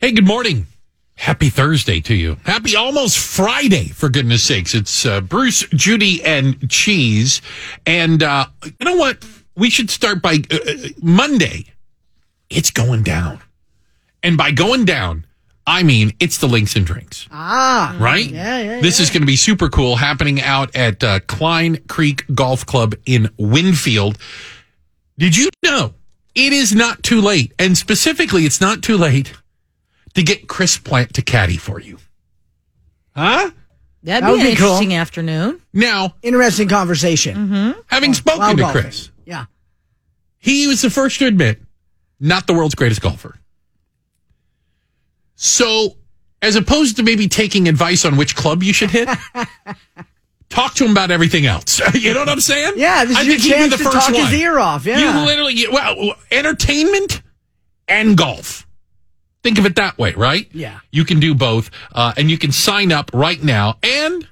Hey, good morning. Happy Thursday to you. Happy almost Friday, for goodness sakes. It's uh, Bruce, Judy, and Cheese. And uh, you know what? We should start by uh, uh, Monday. It's going down. And by going down, I mean it's the Links and Drinks. Ah, right? Yeah, yeah. This is going to be super cool happening out at uh, Klein Creek Golf Club in Winfield. Did you know it is not too late? And specifically, it's not too late to get Chris Plant to caddy for you. Huh? That'd That be would an be cool. interesting afternoon. Now, Interesting conversation. Mm-hmm. having While spoken to golfing. Chris, Yeah. he was the first to admit not the world's greatest golfer. So, as opposed to maybe taking advice on which club you should hit, talk to him about everything else. you know what I'm saying? Yeah, this I is your think he'd be chance the to first talk his one. ear off. Yeah. You literally, you- well, entertainment and golf. Think of it that way, right? Yeah. You can do both, uh, and you can sign up right now and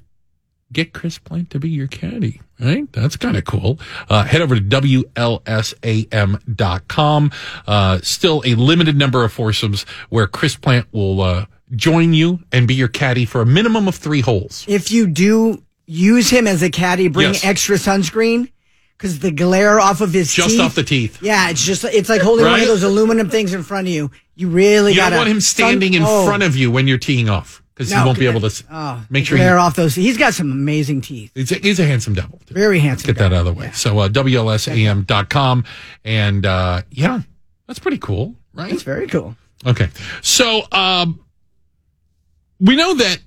get Chris Plant to be your caddy, right? That's kind of cool. Uh, head over to WLSAM.com. Uh, still a limited number of foursomes where Chris Plant will uh, join you and be your caddy for a minimum of three holes. if you do use him as a caddy, bring Yes. extra sunscreen because the glare off of his teeth. Just teeth, off the teeth. Yeah, it's just it's like holding one of those aluminum things in front of you. You really You got don't want him standing in front of you when you're teeing off because he won't be able to oh, make sure glare off those. He's got some amazing teeth. He's a, he's a handsome devil. too. Very handsome. Get that out of the way. So uh, WLSAM.com. And uh, yeah, that's pretty cool, right? It's very cool. Okay. So um, we know that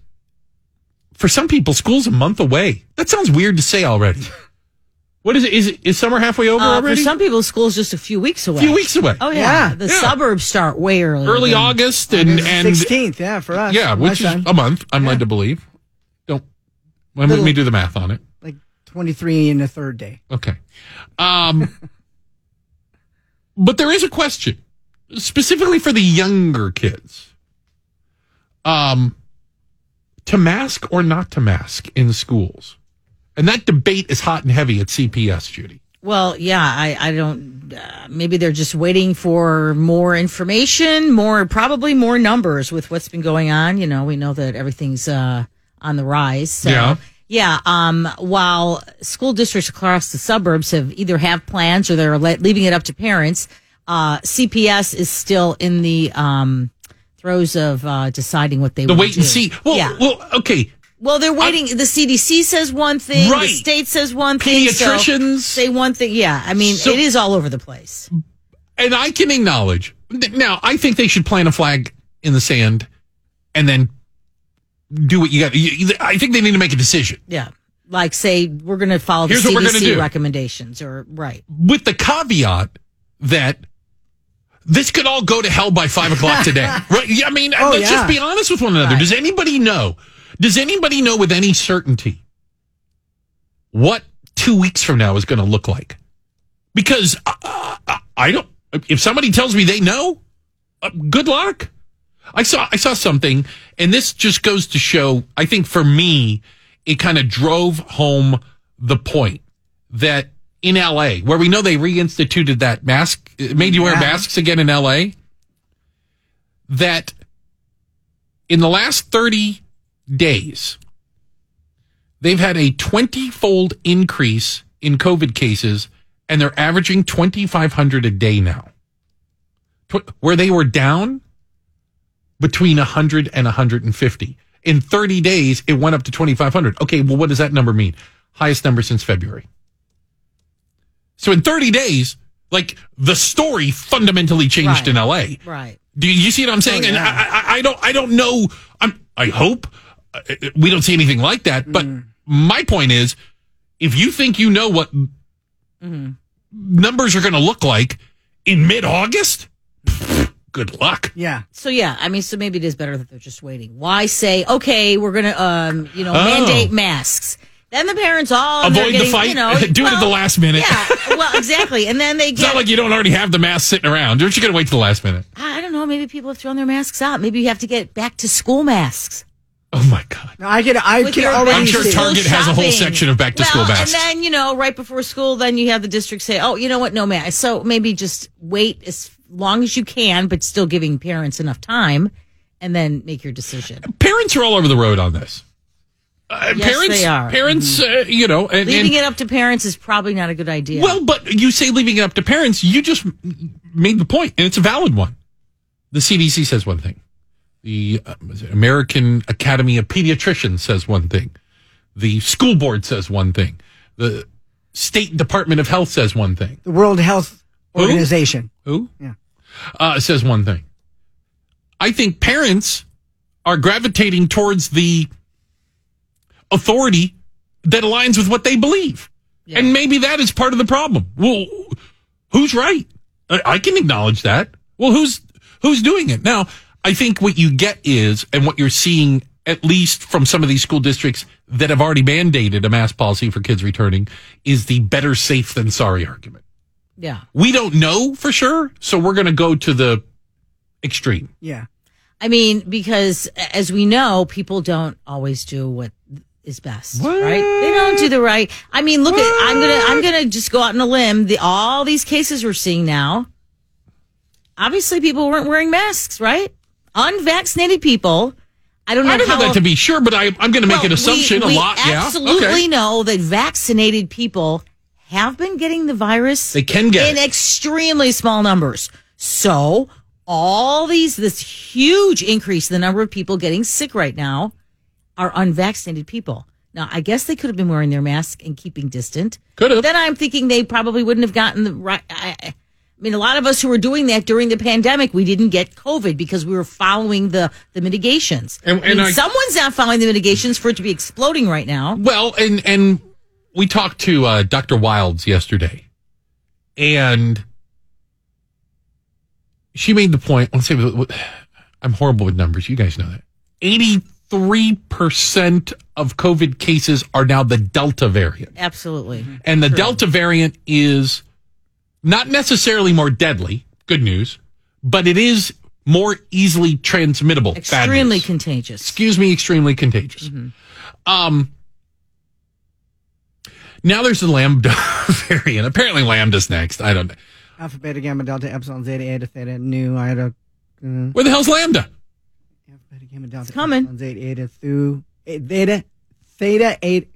for some people, school's a month away. That sounds weird to say already. What is it? Is it is summer halfway over Uh, for some people, school's just a few weeks away. a few weeks away. Oh yeah, Yeah. the Yeah. suburbs start way early. Early August and and Sixteenth, yeah, for us. yeah, which is son. a month. I'm led to believe. Don't let me do the math on it. like twenty three in the third day. Okay. Um, but there is a question specifically for the younger kids. Um, to mask or not to mask in schools. And that debate is hot and heavy at CPS, Judy. Well, yeah, I, I don't. Uh, maybe they're just waiting for more information, more probably more numbers with what's been going on. You know, we know that everything's uh, on the rise. So, Yeah. yeah. Um, while school districts across the suburbs have either have plans or they're le- leaving it up to parents, uh, CPS is still in the um, throes of uh, deciding what they The will wait and see. Well, yeah. well, okay. Well, they're waiting. the CDC says one thing. Right. The state says one thing. so Pediatricians. say one thing. Yeah, I mean, So- it is all over the place. And I can acknowledge. Now, I think they should plant a flag in the sand and then do what you got. I think they need to make a decision. Yeah, like say we're going to follow the Here's what we're CDC do. recommendations, or right. with the caveat that this could all go to hell by five o'clock today. right? Yeah, I mean, Oh, let's yeah. just be honest with one another. Right. Does anybody know? Does anybody know with any certainty what two weeks from now is going to look like? Because uh, uh, I don't. If somebody tells me they know, uh, good luck. I saw I saw something, and this just goes to show. I think for me, it kind of drove home the point that in LA, where we know they reinstituted that mask, made you wear masks again in LA, that in the last 30 days, they've had a 20 fold increase in COVID cases, and they're averaging 2,500 a day now. Where they were down between 100 and 150. In 30 days, it went up to 2,500. Okay, well, what does that number mean? Highest number since February. So in 30 days, like the story fundamentally changed Right. in LA. Right. Do you see what I'm saying? Oh, And. I, I, I don't, I don't know. I'm, I hope we don't see anything like that. But Mm. my point is, if you think you know what Mm-hmm. numbers are going to look like in mid-August, good luck. Yeah. So yeah, I mean, so maybe it is better that they're just waiting. Why say okay, we're going to, um, you know, Oh. mandate masks? Then the parents all and they're Avoid the fight. You know, Do it at the last minute. Yeah, well, exactly. And then they It's get. not like you don't already have the mask sitting around. Aren't you going to wait till the last minute? I don't know. Maybe people have thrown their masks out. Maybe you have to get back to school masks. Oh my God. No, I could I With could your already I'm sure see. back-to-school Target has a whole shopping. section of back-to-school well, masks. And then, you know, right before school, then you have the district say, oh, you know what? No mask. So maybe just wait as long as you can, but still giving parents enough time and then make your decision. Parents are all over the road on this. Uh, Yes, parents, they are. parents, uh, you know, and, Leaving and- it up to parents is probably not a good idea. Well, but you say leaving it up to parents. You just made the point, and it's a valid one. The CDC says one thing. The uh, was it American Academy of Pediatricians says one thing. The school board says one thing. The State Department of Health says one thing. The World Health Organization. Who? Yeah. Uh, says one thing. I think parents are gravitating towards the authority that aligns with what they believe. And maybe that is part of the problem. Well, who's right? I, I can acknowledge that. Well, who's, who's doing it? Now, I think what you get is, and what you're seeing, at least from some of these school districts that have already mandated a mask policy for kids returning, is the better safe than sorry argument. yeah. We don't know for sure, so we're going to go to the extreme. Yeah. I mean, because as we know, people don't always do what is best, right? They don't do the right. I mean, look at, I'm going to, I'm going to just go out on a limb. The, all these cases we're seeing now, obviously people weren't wearing masks, right? Unvaccinated people. I don't know I don't how know that to be sure, but I, I'm going to make Well, an assumption we, a lot. We Yeah, absolutely okay. know that vaccinated people have been getting the virus. They can get in it. extremely small numbers. So all these, this huge increase in the number of people getting sick right now are unvaccinated people. Now, I guess they could have been wearing their mask and keeping distant. Could have. Then I'm thinking they probably wouldn't have gotten the right. I, I mean, a lot of us who were doing that during the pandemic, we didn't get COVID because we were following the, the mitigations. And- I mean, I- someone's not following the mitigations for it to be exploding right now. Well, and and we talked to uh, Dr. Wilds yesterday, and she made the point. Let's say I'm horrible with numbers. You guys know that. Eighty-three percent of COVID cases are now the Delta variant, Absolutely. and the Delta variant is not necessarily more deadly. Good news, but it is more easily transmittable. Extremely contagious. excuse me, extremely contagious. Um, now there's the lambda variant. Apparently, lambda's next. I don't know. Alpha, beta, gamma, delta, epsilon, zeta, eta, theta, nu, iota. Uh, Where the hell's lambda? alpha, beta, gamma, delta, coming. epsilon, zeta, eta, thu, theta, theta, eta.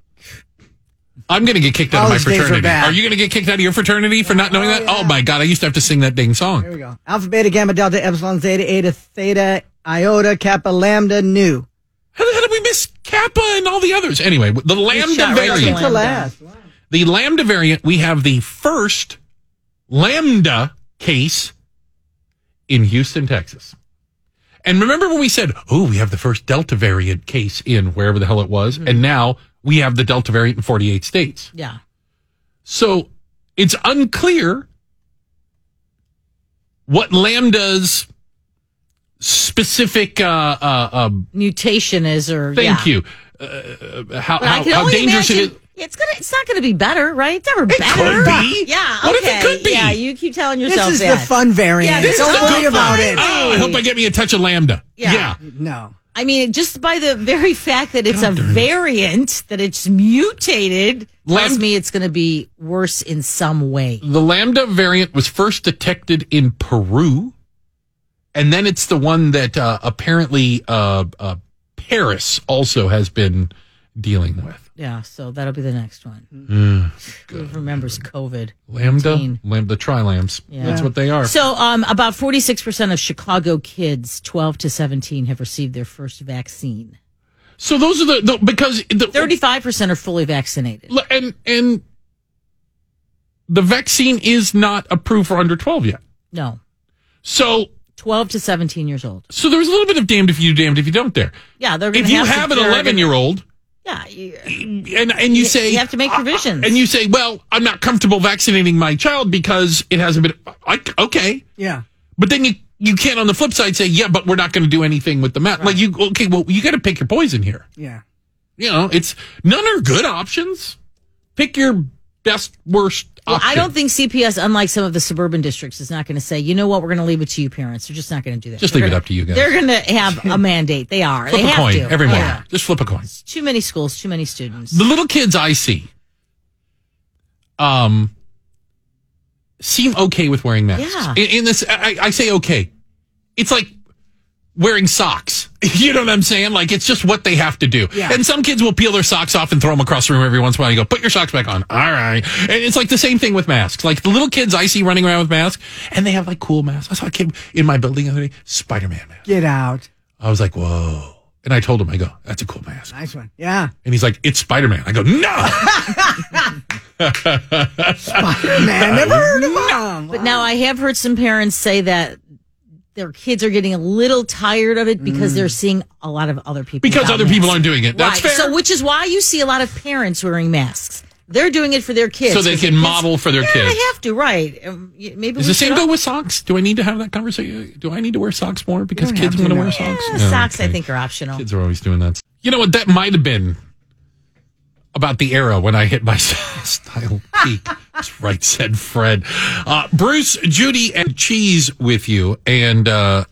I'm going to get kicked out of my College days were fraternity. Are you going to get kicked out of your fraternity for not knowing oh, that? Oh my God, I used to have to sing that dang song. There we go. Alpha, beta, gamma, delta, epsilon, zeta, eta, theta, iota, kappa, lambda, nu. How the hell did we miss Kappa and all the others? Anyway, the lambda right variant. To Lambda. The lambda variant, we have the first lambda case in Houston, Texas. And remember when we said, oh, we have the first delta variant case in wherever the hell it was. Hmm. And now we have the delta variant in 48 states. Yeah. So it's unclear what lambda's specific, uh, uh, uh, Mutation is, or thank yeah. you, uh, how, But I how, can how only dangerous it imagine is. it's gonna. It's not gonna be better, right? It's never It better. could be. Yeah. What if it okay. could be? Yeah. You keep telling yourself This is that. the fun variant. Yeah, this Don't is the worry about fun. it. Oh, I hope I get me a touch of lambda. Yeah. yeah. No. I mean, just by the very fact that it's a variant, that it's mutated, tells me it's going to be worse in some way. The Lambda variant was first detected in Peru, and then it's the one that uh, apparently uh, uh, Paris also has been dealing with. Yeah, so that'll be the next one. Who remembers COVID? Lambda, 19. Lambda trilambs. Yeah. That's what they are. So, um, about 46% of Chicago kids 12 to 17 have received their first vaccine. So those are the, the because 35% are fully vaccinated. and and the vaccine is not approved for under twelve yet. No, So 12 to 17 years old. so there's a little bit of damned if you do, damned if you don't. There, Yeah, they're going if you have, have an 11 gonna- year old Yeah, uh, mm, and and you You- say you have to make "I- I-" provisions. and you say, well, I'm not comfortable vaccinating my child because it hasn't been. I, okay, Yeah. but then you you can't on the flip side say, yeah, but we're not going to do anything with the mask. Like you, okay, well, you got to pick your poison here. Yeah. You know, it's none are good options. Pick your best worst. Well. I don't think CPS, unlike some of the suburban districts, is not going to say, you know what, we're going to leave it to you parents. They're just not going to do that. Just They're leave it gonna- up to you guys. They're going to have a mandate. They are. flip they a have coin to. every morning. Yeah. Just flip a coin. Too many schools, too many students. The little kids I see, um, seem okay with wearing masks. Yeah. In, in this, I, I say okay. It's like wearing socks. You know what I'm saying? Like it's just what they have to do. Yeah. And some kids will peel their socks off and throw them across the room every once in a while. You go, put your socks back on. All right. And it's like the same thing with masks. Like the little kids I see running around with masks, and they have like cool masks. I saw a kid in my building the other day, Spider Man mask. Get out. I was like, whoa. And I told him, I go, that's a cool mask. Nice one. Yeah. And he's like, it's Spider Man. I go, no. Spider Man, never heard of him. But now I have heard some parents say that their kids are getting a little tired of it because they're seeing a lot of other people. because other people aren't doing it. That's right. fair. So, which is why you see a lot of parents wearing masks. They're doing it for their kids. So they can model for their yeah, kids. They have to, right? Um, maybe Does the same go with socks? Do I need to have that conversation? Do I need to wear socks more because kids want to, wear socks? Yeah, No, socks, I think, are optional. Kids are always doing that. You know what? That might have been about the era when I hit my style peak. That's right, said Fred. Uh, Bruce, Judy, and Cheese with you. And uh,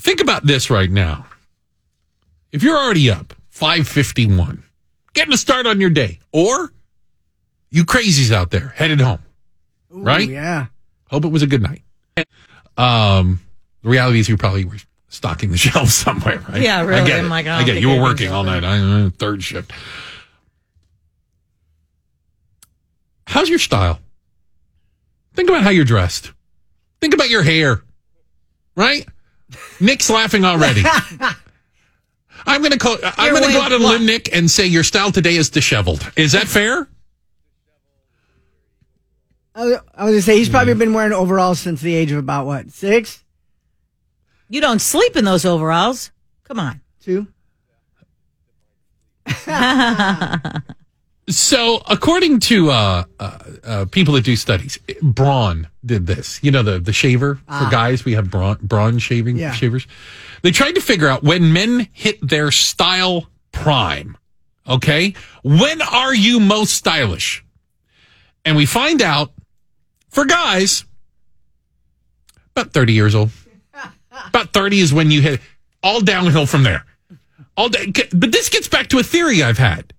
think about this right now. If you're already up, 551, getting a start on your day, or you crazies out there headed home, right? Yeah. Hope it was a good night. Um, the reality is you probably were stocking the shelves somewhere, right? Yeah, really. I get I'm it. like, I I get it. You were working all night. I uh, third shift. How's your style? Think about how you're dressed. Think about your hair. Right? Nick's laughing already. I'm gonna call. I'm gonna go out on a limb, Nick, and say your style today is disheveled. Is that fair? I was, I was gonna say he's probably hmm. been wearing overalls since the age of about what six, You don't sleep in those overalls. Come on. two. So, according to uh, uh, uh, people that do studies, Braun did this. You know, the the shaver for guys. We have Braun, Braun shaving Yeah. shavers. They tried to figure out when men hit their style prime. Okay, when are you most stylish? And we find out for guys about thirty years old. About thirty is when you hit all downhill from there. All day, but this gets back to a theory I've had.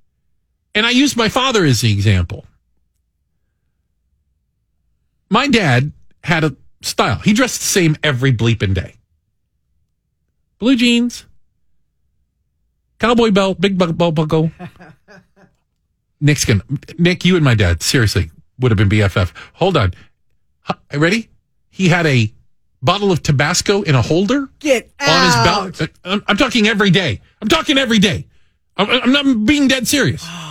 And I use my father as the example. My dad had a style. He dressed the same every bleeping day. Blue jeans, cowboy belt, big belt buckle. Nick's gonna, Nick, you and my dad, seriously, would have been BFF. Hold on. Ready? He had a bottle of Tabasco in a holder Get out. on his belt. Uh, I'm, I'm talking every day. I'm talking every day. I'm, I'm not being dead serious.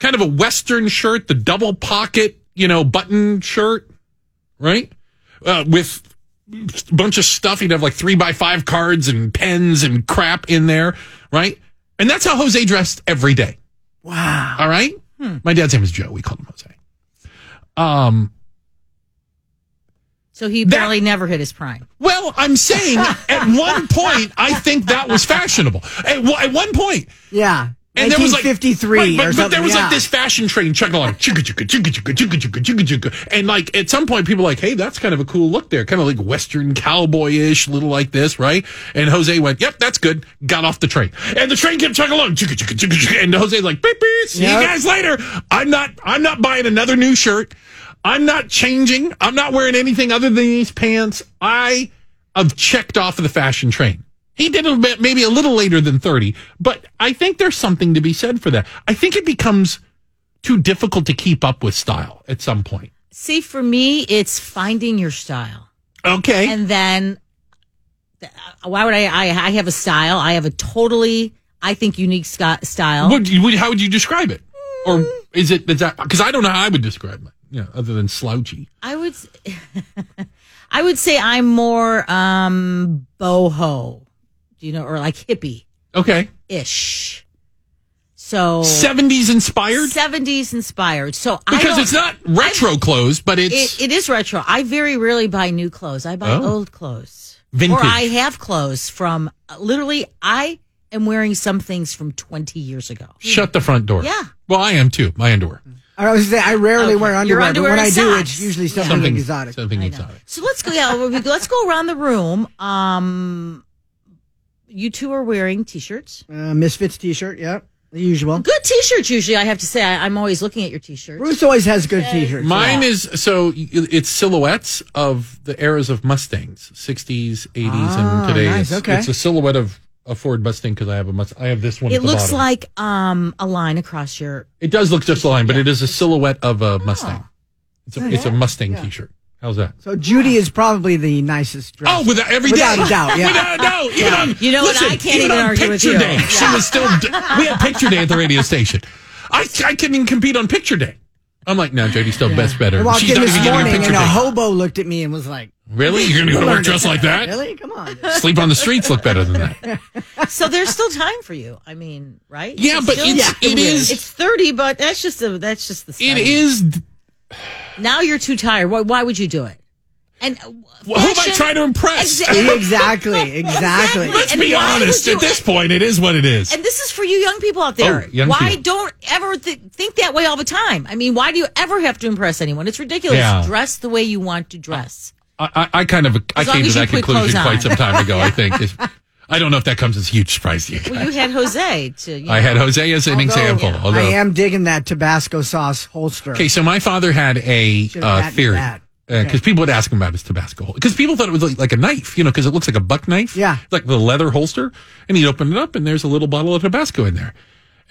kind of a Western shirt, the double pocket, you know, button shirt, right? Uh, with a bunch of stuff. He'd have like three by five cards and pens and crap in there, right? And that's how Jose dressed every day. Wow. All right. My dad's name is Joe. We called him Jose. Um, So he That- barely never hit his prime. well, I'm saying at one point, I think that was fashionable. At, at one point, Yeah. And there was like 53 right, but, but there was yeah. like this fashion train chugging along, chugga chugga chugga chugga chugga chugga chugga chugga, and like at some point people were like, hey, that's kind of a cool look there, kind of like Western cowboyish, little like this, right? And Jose went, yep, that's good. Got off the train, and the train kept chugging along, chugga chugga chugga chugga, and Jose's like, beep beep, see Yep. you guys later. I'm not, I'm not buying another new shirt. I'm not changing. I'm not wearing anything other than these pants. I have checked off of the fashion train. He did a bit, maybe a little later than 30, but I think there's something to be said for that. I think it becomes too difficult to keep up with style at some point. See, for me, it's finding your style. Okay. And then, why would I, I? I have a style. I have a totally, I think, unique sc- style. What, how would you describe it? Or is it, is that, because I don't know how I would describe it, yeah, other than slouchy. I would, I would say I'm more um boho, you know, or like hippie Okay. ish. So 70s inspired? seventies inspired. So I Because don't- it's not retro clothes, but it's. It, it is retro. I very rarely buy new clothes. I buy Oh. old clothes. Vintage. Or I have clothes from literally. I am wearing some things from twenty years ago. Shut the front door. Yeah. Well, I am too. My underwear. I was gonna say I rarely Okay. wear Your underwear, but when I and do, socks. it's usually something, Something exotic. Something exotic. So let's go. Yeah, we- let's go around the room. Um, you two are wearing t-shirts. Uh, Misfits T-shirt, yeah. the usual. Good t-shirts. Usually, I have to say, I, I'm always looking at your t-shirts. Bruce always has good T-shirts. Mine is so it's silhouettes of the eras of Mustangs, 60s, 80s, Ah, and today's. nice, okay. It's a silhouette of a Ford Mustang because I have a Mustang. I have this one. at It the looks bottom. like um, a line across your. it does look just a line, but it is a silhouette of a Mustang. It's a, it's a Mustang T-shirt. How's that? So Judy is probably the nicest dressed. Oh, without every day, Without a doubt, yeah. Without a doubt. Even on, You know what? listen, I can't even on argue with picture you. day, she was still. We had picture day at the radio station. I I couldn't even compete on picture day. I'm like, no, Judy's still best better. I walked She's in this even getting a morning and a day. hobo looked at me and was like, Really? You're gonna go to work dressed like that? Really? Come on. Sleep on the streets look better than that. So there's still time for you. I mean, right? Yeah, but still- it's it is It's thirty, but that's just a that's just the. it starting. is. Now you're too tired. Why, why would you do it? And uh, Who am I trying to impress? Exa- exactly. Exactly. Let's And be honest. you- At this point, it is what it is. And this is for you young people out there. Oh, why people. don't ever th- think that way all the time? I mean, why do you ever have to impress anyone? It's ridiculous. Yeah. Dress the way you want to dress. I, I, I kind of I As long came to that conclusion quite some time ago. I think. If- I don't know if that comes as a huge surprise to you. Well, you had Jose to. You I had Jose as an example. I Although, am digging that Tabasco sauce holster. okay, so my father had a uh, patented theory that. because people would ask him about his Tabasco because people thought it was like, like a knife, you know, because it looks like a buck knife. Yeah. like the leather holster, and he'd open it up and there's a little bottle of Tabasco in there.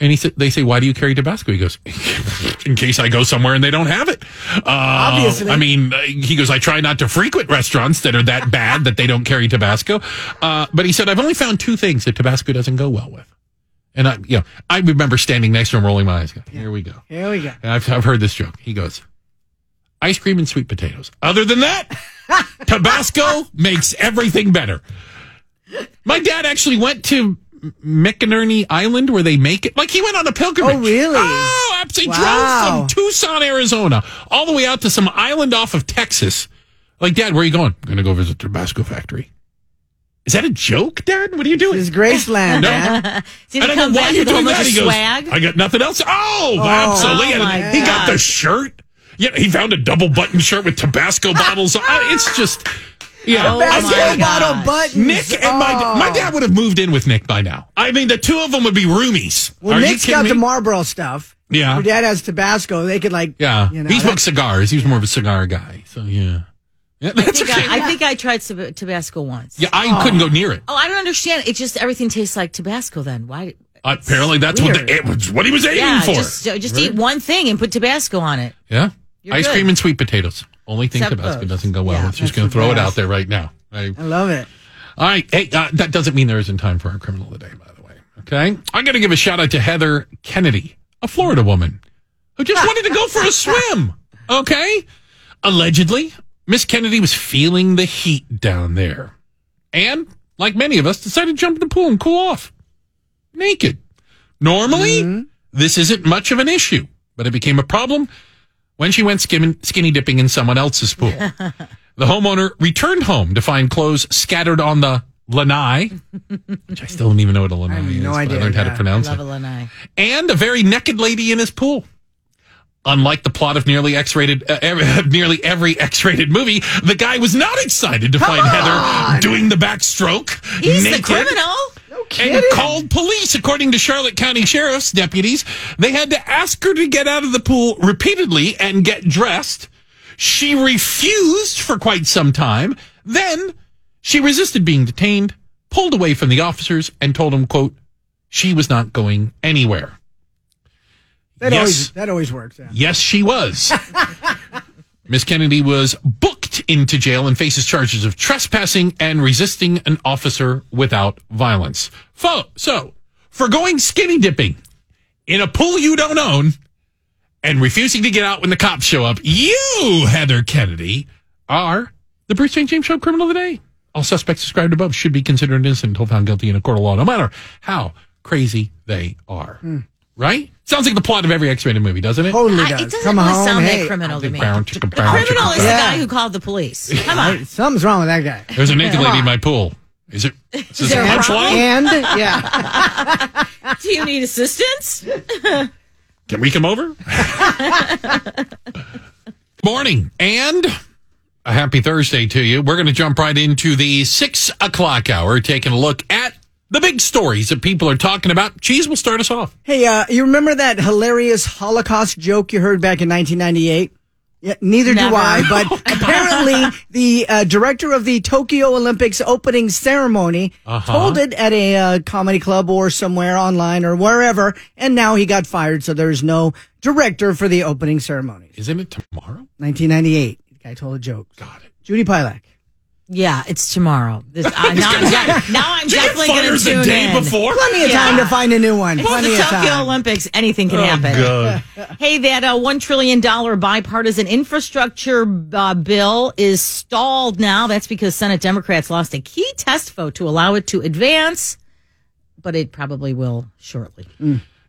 And he said, "They say, why do you carry Tabasco?" He goes, "In case I go somewhere and they don't have it." Uh, Obviously. I mean, uh, he goes, "I try not to frequent restaurants that are that bad that they don't carry Tabasco." Uh, but he said, "I've only found two things that Tabasco doesn't go well with." And I, you know, I remember standing next to him, rolling my eyes. going, Here we go. Here we go. And I've, I've heard this joke. He goes, ice cream and sweet potatoes. Other than that, Tabasco makes everything better. My dad actually went to McIlhenny Island where they make it. Like he went on a pilgrimage. Oh, really? Oh, absolutely. Drove from Tucson, Arizona, all the way out to some island off of Texas. Like, Dad, where are you going? I'm going to go visit the Tabasco factory. Is that a joke, Dad? What are you doing? This is Graceland, No. man. Did And he I go, come why back are you with doing that? He goes, swag? I got nothing else. Oh, oh absolutely. oh my And he got the shirt. Yeah, he found a double button shirt with Tabasco bottles. on. It's just, yeah. Oh I my get it. God. bottle buttons. Nick and my Oh. my dad would have moved in with Nick by now. I mean, the two of them would be roomies. Well, Are you Nick's kidding got me? the Marlboro stuff. Yeah. Your dad has Tabasco. They could like, Yeah, You know, he that- smokes cigars. He was more of a cigar guy. So yeah, yeah. I think okay. I, I think I tried Tabasco once. yeah, I couldn't go near it. Oh, I don't understand. It just everything tastes like Tabasco. Then why? Uh, apparently, that's what the, it was. What he was aiming Yeah, for. just just eat one thing and put Tabasco on it. Yeah. You're Ice good. cream and sweet potatoes. Only thing Except Tabasco those. doesn't go well. Yeah, just going to throw it out there right now. I- I love it. all right. Hey, uh, that doesn't mean there isn't time for our criminal of the day, by the way. Okay. I'm going to give a shout out to Heather Kennedy, a Florida woman who just wanted to go for a swim. Okay. Allegedly, Miss Kennedy was feeling the heat down there. And, like many of us, decided to jump in the pool and cool off. Naked. Normally, this isn't much of an issue, but it became a problem when she went skinny dipping in someone else's pool. the homeowner returned home to find clothes scattered on the lanai, which I still don't even know what a lanai have is. no but I idea, learned how to yeah. pronounce Love it. a lanai. And a very naked lady in his pool. Unlike the plot of nearly X-rated, uh, every, nearly every X-rated movie, the guy was not excited to find Heather doing the backstroke He's naked the criminal. And called police. According to Charlotte County Sheriff's deputies, they had to ask her to get out of the pool repeatedly and get dressed. She refused for quite some time. Then she resisted being detained, pulled away from the officers, and told them, quote, she was not going anywhere. That Yes. always that always works. Yeah. Yes, she was. Miss Kennedy was booked into jail and faces charges of trespassing and resisting an officer without violence. Fo- So, for going skinny dipping in a pool you don't own and refusing to get out when the cops show up, you, Heather Kennedy, are the Bruce St. James Show criminal of the day. All suspects described above should be considered innocent until found guilty in a court of law, no matter how crazy they are. Hmm. Right? Sounds like the plot of every X-rated movie, doesn't it? Totally I, it doesn't Come really home. sound hey, that criminal to me. Brown, chicka, The brown, criminal chicka, is the guy who called the police. Come on. something's wrong with that guy. There's a naked lady in my pool. Is it? Is this a there a punchline? And yeah, Do you need assistance? Can we come over? Morning and a happy Thursday to you. We're going to jump right into the six o'clock hour, taking a look at the big stories that people are talking about. Cheese will start us off. hey, uh, you remember that hilarious Holocaust joke you heard back in 1998? Yeah, neither Never. do I. But apparently, the uh, director of the Tokyo Olympics opening ceremony Uh-huh. told it at a uh, comedy club or somewhere online or wherever, and now he got fired. So there's no director for the opening ceremony. Isn't it tomorrow? 1998. The guy told a joke. Got it. Judy Pielach. Yeah, it's tomorrow. This, uh, now, I'm, de- now I'm definitely going to Fires the tune day in. before. Plenty of time to find a new one. It's Plenty the of Tokyo time. Olympics. Anything can Oh, happen. God. Hey, that uh, $1 trillion bipartisan infrastructure uh, bill is stalled now. That's because Senate Democrats lost a key test vote to allow it to advance, but it probably will shortly.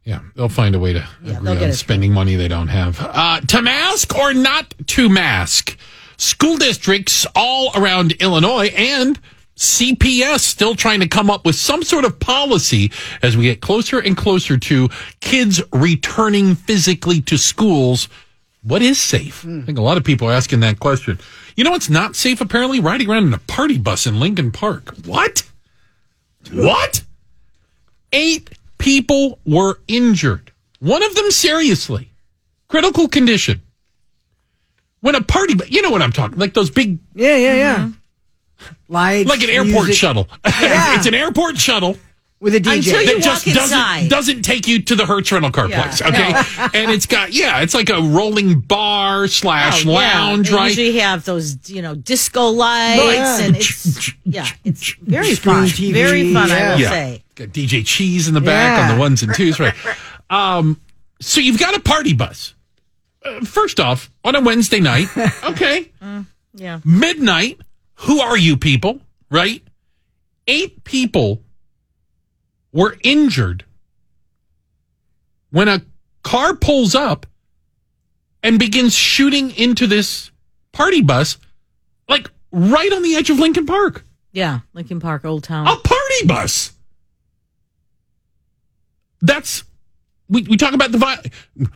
Yeah, they'll find a way to agree get on it. spending money they don't have. Uh, to mask or not to mask? School districts all around Illinois and CPS still trying to come up with some sort of policy as we get closer and closer to kids returning physically to schools. What is safe? Hmm. I think a lot of people are asking that question. You know what's not safe apparently? Riding around in a party bus in Lincoln Park. What? What? eight people were injured. One of them seriously. Critical condition. When a party, you know what I'm talking, like those big, Yeah, yeah, yeah. Lights, like an airport music, shuttle. Yeah. it's an airport shuttle with a DJ. Until you that walk just doesn't doesn't take you to the Hertz rental car Yeah. place. Okay, and it's got yeah, it's like a rolling bar slash Oh, yeah. lounge, They right? usually have those, you know, disco lights, Right. and it's yeah, it's very fun. TV, very fun, I will yeah. say. Got DJ Cheese in the back on the ones and twos, right? um, so you've got a party bus. Uh, first off, on a Wednesday night, okay, Yeah. midnight. Who are you people? Right? Eight people were injured when a car pulls up and begins shooting into this party bus, like right on the edge of Lincoln Park. Yeah, Lincoln Park, Old Town. A party bus. That's we, we talk about the vi-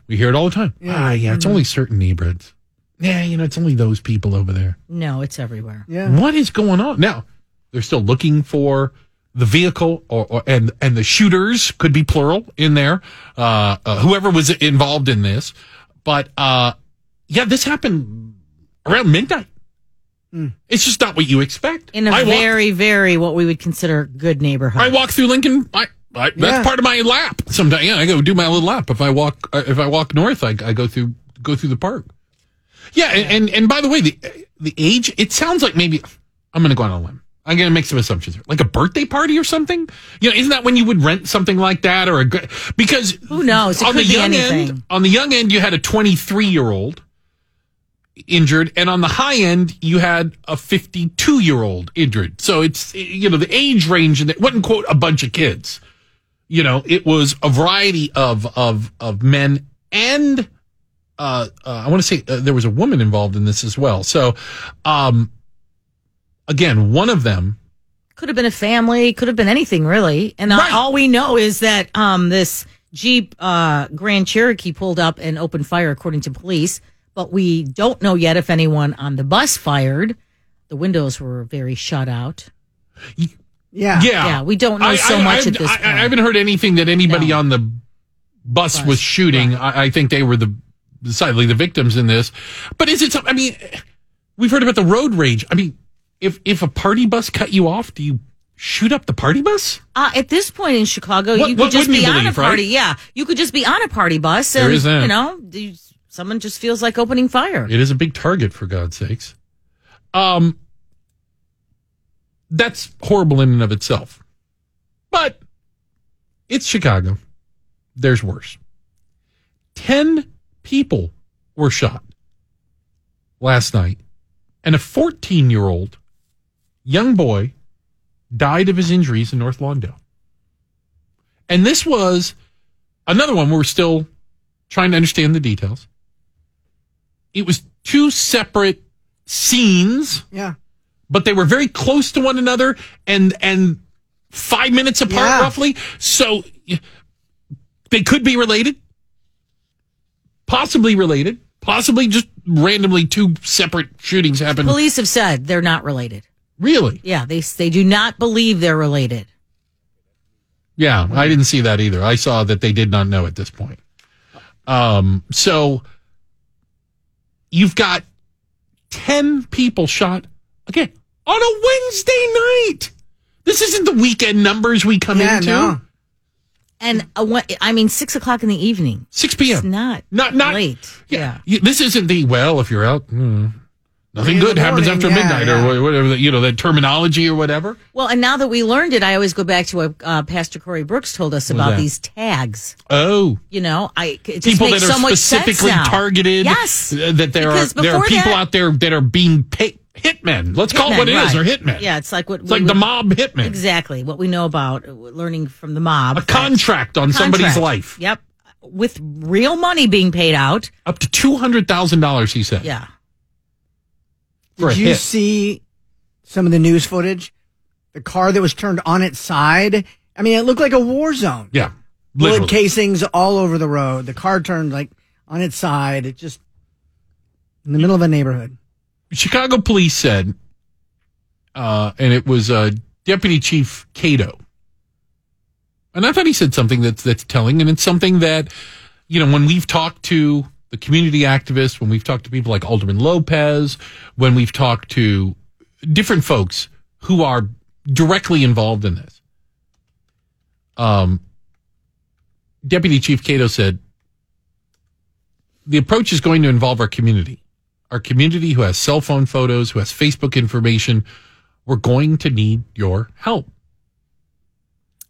we hear it all the time. Ah, yeah, it's only certain neighborhoods. Yeah, you know, it's only those people over there. No, it's everywhere. yeah. What is going on now? They're still looking for the vehicle, or, or and and the shooters could be plural in there. Uh, uh, whoever was involved in this, but uh, yeah, this happened around midnight. It's just not what you expect. In a I walk- very, very what we would consider good neighborhood. I walk through Lincoln. I, I, that's Yeah. part of my lap. Sometimes, yeah, I go do my little lap. If I walk, uh, if I walk north, I, I go through go through the park. Yeah, and, and and by the way, the the age. It sounds like maybe I'm going to go on a limb. I'm going to make some assumptions here, like a birthday party or something. You know, isn't that when you would rent something like that or a gr- because Who knows? It on could the be young anything. end, on the young end, you had a 23 year old injured, and on the high end, you had a 52 year old injured. So it's you know the age range, and it wasn't quote a bunch of kids. You know, it was a variety of of of men and uh, uh I want to say uh, there was a woman involved in this as well. So, um, again, one of them could have been a family, could have been anything really. And uh, Right. all we know is that um, this Jeep uh, Grand Cherokee pulled up and opened fire, according to police. But we don't know yet if anyone on the bus fired. The windows were very shut out. Yeah. Yeah, Yeah, we don't know so much I, at this I, point. I haven't heard anything that anybody No. on the bus, Bus, was shooting. I, I think they were the decidedly the victims in this. But is it? some- I mean, we've heard about the road rage. I mean, if if a party bus cut you off, do you shoot up the party bus? Uh, at this point in Chicago, What- you could just be you on a believe, right? party. Yeah, you could just be on a party bus, and There is that. you know, someone just feels like opening fire. It is a big target, for God's sakes. Um, that's horrible in and of itself. But it's Chicago. There's worse. 10 people were shot last night, and a 14 year old young boy died of his injuries in North Lawndale. And this was another one where we're still trying to understand the details it was two separate scenes, Yeah. But they were very close to one another and and five minutes apart Yeah. roughly. So they could be related, possibly related, possibly just randomly two separate shootings happened. Police have said they're not related. Really? Yeah, they they do not believe they're related. Yeah, I didn't see that either. I saw that they did not know at this point. Um, so you've got 10 people shot again on a Wednesday night. This isn't the weekend numbers we come Yeah, into. no. And uh, what, I mean, six o'clock in the evening. 6 p.m. It's not Not not late. Yeah. Yeah. This isn't the well. If you're out, hmm, nothing Three in good happens morning, after yeah, midnight yeah. or whatever. You know that terminology or whatever. Well, and now that we learned it, I always go back to what uh, Pastor Corey Brooks told us about these tags. Oh, You know, I it just people makes that are so much sense specifically targeted. Yes, uh, that there are there are people that- out there that are being paid hitmen. Let's call it what it is. right. They're hitmen. Yeah, it's like what It's like the mob hitmen. Exactly what we know about uh, learning from the mob. A contract on somebody's Contract. life. Yep, with real money being paid out. Up to two hundred thousand dollars. He said. Yeah. For a Did you hit. see some of the news footage? The car that was turned on its side. I mean, it looked like a war zone. Yeah. Bullet Literally. casings all over the road. The car turned like on its side. It just in the middle of a neighborhood. Chicago police said, uh, and it was uh, Deputy Chief Cato. And I thought he said something that's that's telling, and it's something that, you know, when we've talked to the community activists, when we've talked to people like Alderman Lopez, when we've talked to different folks who are directly involved in this, um, Deputy Chief Cato said, the approach is going to involve our community our community who has cell phone photos, who has Facebook information, we're going to need your help.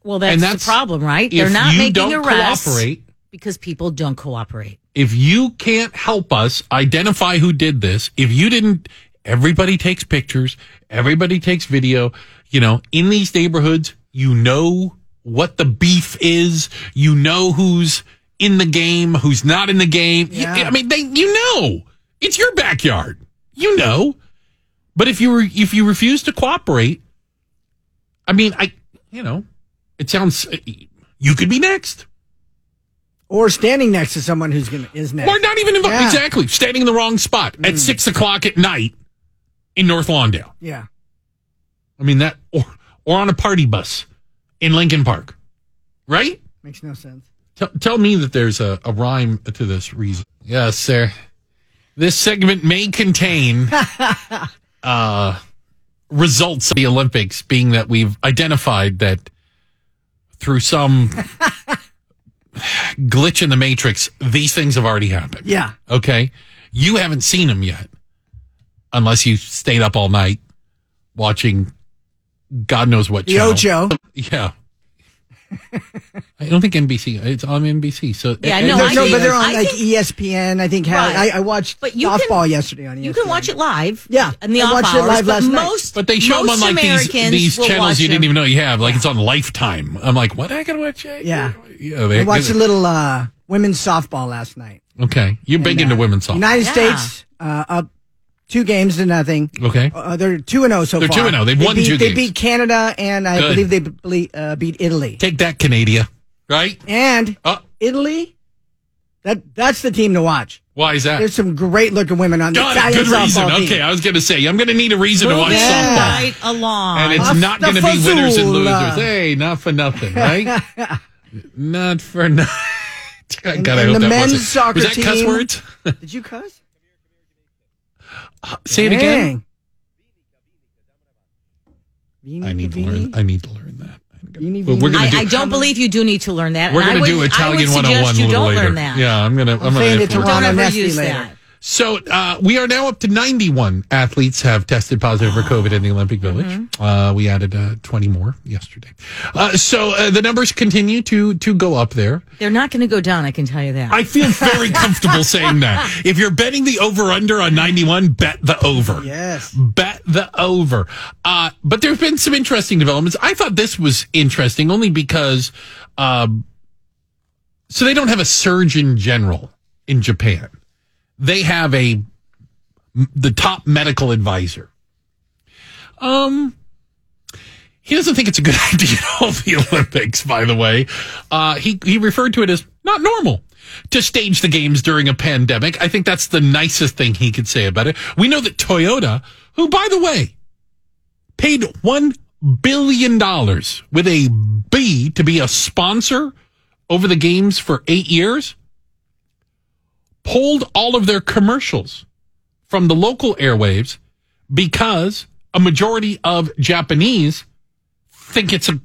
Well, that's, And that's- the problem, right? They're not you making don't arrests cooperate, because people don't cooperate. if you can't help us identify who did this, if you didn't, everybody takes pictures, everybody takes video, you know, in these neighborhoods, you know what the beef is, you know who's in the game, who's not in the game. Yeah. I mean, they, you know, it's your backyard, you know. But if you re- if you refuse to cooperate, I mean, I, you know, it sounds you could be next. Or standing next to someone who's gonna is next. Or not even involved. Yeah. Exactly. Standing in the wrong spot at mm. six o'clock at night in North Lawndale. Yeah. I mean that or or on a party bus in Lincoln Park. Right? Makes no sense. Tell, tell me that there's a, a rhyme to this reason. Yes, sir. This segment may contain uh, results of the Olympics, being that we've identified that through some glitch in the matrix, these things have already happened. Yeah. Okay. You haven't seen them yet, unless you stayed up all night watching God knows what channel. Ocho. Yeah. I don't think NBC. It's on NBC. So Yeah, no, No, I no, but they're on I like think- ESPN. I think has, Right. I, I watched But you softball can- yesterday on ESPN. You can watch it live. Yeah, and the I off watched it live but last night. most, But they show them on most like these Americans these will channels you didn't even know you have. Like it's on Lifetime. I'm like, what? I gotta watch it. Yeah. Yeah. They, I watched a little uh, women's softball last night. Okay. You're big And, into uh, women's softball. United Yeah. States uh, up two games to nothing. Okay. Uh, they're two and zero so far. They're far. 2-0. They've They won beat, two They games. beat Canada and I Good. believe they ble- uh, beat Italy. Take that, Canada. Right? And Uh, Italy, that that's the team to watch. why is that? There's some great looking women on the Got it. Italian Good reason. team. Okay. I was going to say, I'm going to need a reason to watch Moving Yeah. softball. right along. And it's Off not going to be winners and losers. Hey, not for nothing, right? not for nothing. God, And- I hope the that men's wasn't. soccer Was that cuss words? Did you cuss? Say it again. Dang. I need to learn. I need to learn that. Vini, Well, we're gonna I, do. I don't believe you do need to learn that. we're gonna do Italian I would 101 suggest a you little don't later. learn that. Yeah, I'm gonna. I'm, I'm gonna. saying to Don't ever use later. that. So uh, we are now up to 91 athletes have tested positive for COVID in the Olympic Village. Mm-hmm. Uh, we added uh, 20 more yesterday. Uh, so uh, the numbers continue to to go up there. They're not going to go down. I can tell you that. I feel very comfortable saying that. If you're betting the over under on 91, bet the over. Yes. Bet the over. Uh, but there have been some interesting developments. I thought this was interesting only because, um, so they don't have a surgeon general in Japan. They have a the top medical advisor. Um, he doesn't think it's a good idea to hold the Olympics. By the way, uh, he he referred to it as not normal to stage the games during a pandemic. I think that's the nicest thing he could say about it. We know that Toyota, who by the way paid one billion dollars with a B to be a sponsor over the games for eight years, pulled all of their commercials from the local airwaves because a majority of Japanese think it's a.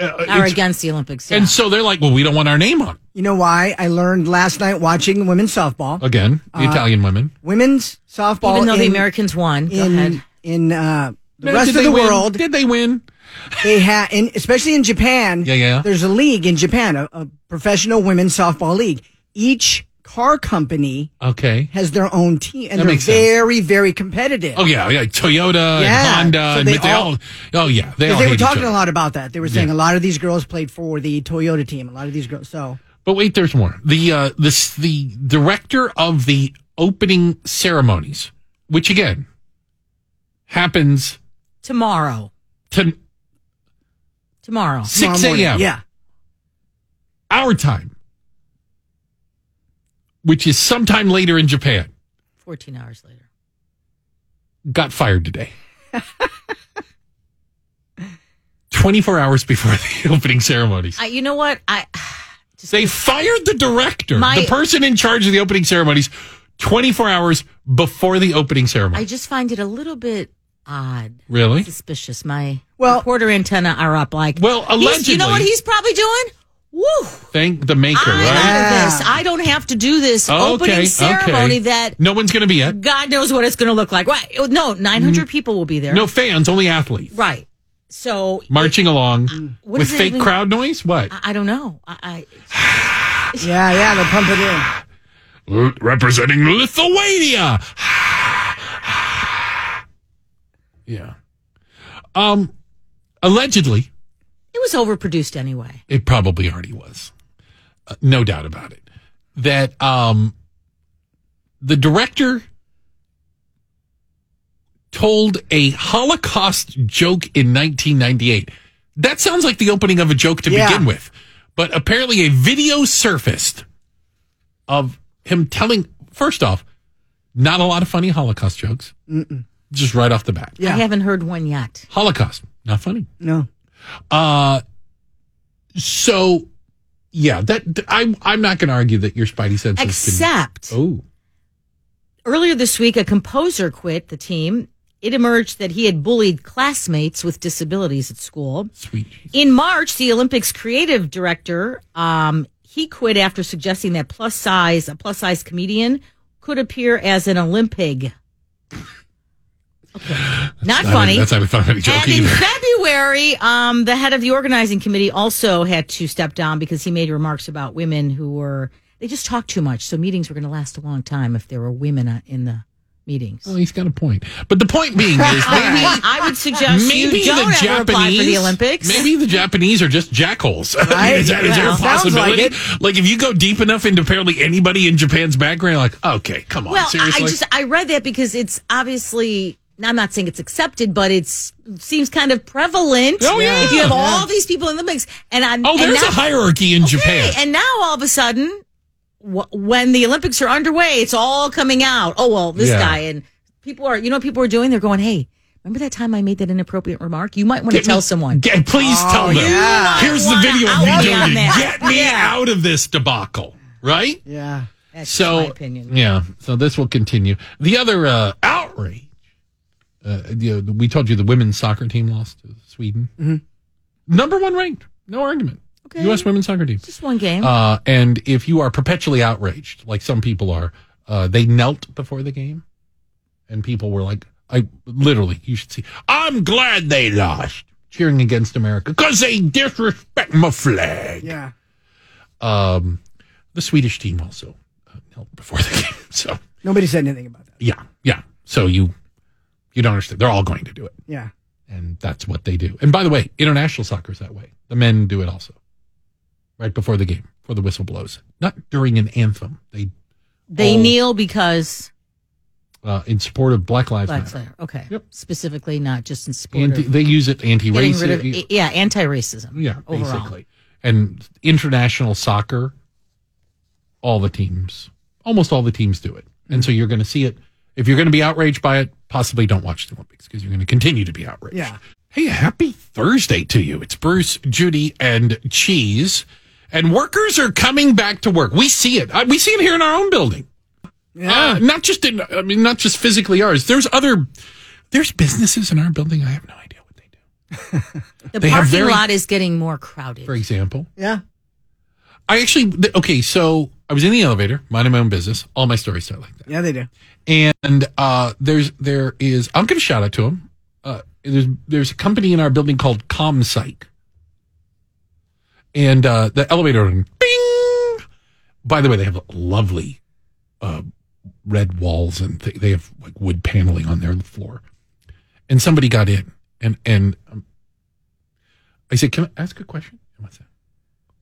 Uh, Are against the Olympics. Yeah. and so they're like, well, we don't want our name on it. You know why? I learned last night watching women's softball. Again, the Italian women. Women's softball. Even though the in- Americans won. Go in ahead. in uh, the Did rest of they the win? world, Did they win? they have, in, especially in Japan. Yeah, yeah. There's a league in Japan, a, a professional women's softball league. Each car company Okay. has their own team, and That they're makes sense. very, very competitive. Oh yeah, yeah. Toyota Yeah. and Honda So and they they all, all- Oh yeah, they all they were talking a lot about that. They were saying Yeah. a lot of these girls played for the Toyota team. A lot of these girls. So But wait, there's more. The uh, this the director of the opening ceremonies, which again happens Tomorrow. to Tomorrow. six a.m. Yeah. our time, which is sometime later in Japan. 14 hours later. Got fired today. 24 hours before the opening ceremonies. I, you know what? I They fired the director, My- the person in charge of the opening ceremonies, 24 hours before the opening ceremony. I just find it a little bit odd. really? Suspicious. My Well- reporter antenna are up like Well, He's- You know what he's probably doing? Woo! Thank the maker, I right? love this. I don't have to do this opening ceremony okay. that no one's going to be at. God knows what it's going to look like. Right? No, 900 people will be there. Mm. No fans, only athletes Right. So marching along Mm. With fake even- crowd noise. What? I, I don't know. I, I Yeah, yeah, they'll pump it in. Representing Lithuania. yeah. Um. Allegedly, it was overproduced anyway. it probably already was. Uh, no doubt about it. That um, the director told a Holocaust joke in 1998. That sounds like the opening of a joke to Yeah. begin with. But apparently, a video surfaced of him telling, first off, not a lot of funny Holocaust jokes. Just right off the bat. Yeah. I haven't heard one yet. Holocaust, not funny. No. Uh, so yeah, that I'm I'm not going to argue that your spidey senses. Except can, oh, earlier this week, a composer quit the team. It emerged that he had bullied classmates with disabilities at school. sweet. In March, the Olympics creative director, um, he quit after suggesting that plus size, a plus size comedian could appear as an Olympic. Not a- funny. that's not funny joke and in. February, um, the head of the organizing committee also had to step down because he made remarks about women who were, they just talked too much. So meetings were going to last a long time if there were women uh, in the meetings. Well, he's got a point. But the point being is maybe I would suggest maybe the Japanese for the Olympics. Maybe the Japanese are just jackholes. I mean, Right? is, there a sounds like possibility? Like, if you go deep enough into apparently anybody in Japan's background, you're like, okay, come on, Well, seriously. I just I read that because it's obviously I'm not saying it's accepted, but it seems kind of prevalent. Oh, yeah. if you have Yeah. all these people in the mix, and I'm oh, and there's now, a hierarchy in Japan. And now all of a sudden, wh- when the Olympics are underway, it's all coming out. Oh well, this Yeah. guy and people are. You know, what people are doing. They're going, hey. Remember that time I made that inappropriate remark? You might want to tell me- someone. Get, please Oh, tell them. yeah. Here's the video of me me doing it. Get me Yeah. out of this debacle, right? Yeah. That's so, my opinion. yeah. So this will continue. The other uh, outrage. Uh, you know, we told you the women's soccer team lost to Sweden. Number one ranked, no argument. Okay. U.S. women's soccer team. Just one game. Uh, and if you are perpetually outraged, like some people are, uh, they knelt before the game, and people were like, "I literally, you should see. I'm glad they lost, cheering against America because they disrespect my flag." Yeah. Um, the Swedish team also uh, knelt before the game, so Nobody said anything about that. yeah, yeah. So you, you don't understand. They're all going to do it, Yeah. and that's what they do. And by the way, international soccer is that way. The men do it also, right before the game, before the whistle blows, not during an anthem. They they oh. kneel because uh, in support of Black Lives Black Matter. Slayer. Okay. Yep. Specifically, not just in support Anti, of they use it getting rid of, anti-racist. yeah, anti-racism. Yeah, overall. basically. And international soccer, all the teams, almost all the teams do it. And so you're going to see it. If you're going to be outraged by it, possibly don't watch the Olympics because you're going to continue to be outraged. Yeah. Hey, happy Thursday to you. It's Bruce, Judy, and Cheese. And workers are coming back to work. We see it. Uh, We see it here in our own building. Yeah. Uh, not just in, I mean, not just physically ours. There's other, there's businesses in our building. I have no idea what they do. The They parking very- lot is getting more crowded. For example, Yeah. I actually, okay, so I was in the elevator, minding my own business. All my stories start like that. Yeah, they do. And uh, there's there is I'm going to shout out to him. Uh, there's there's a company in our building called ComPsych, and uh, the elevator bing. By the way, they have lovely uh, red walls and th- they have like wood paneling on their floor. And somebody got in, and and um, I said, "Can I ask a question?" And I said,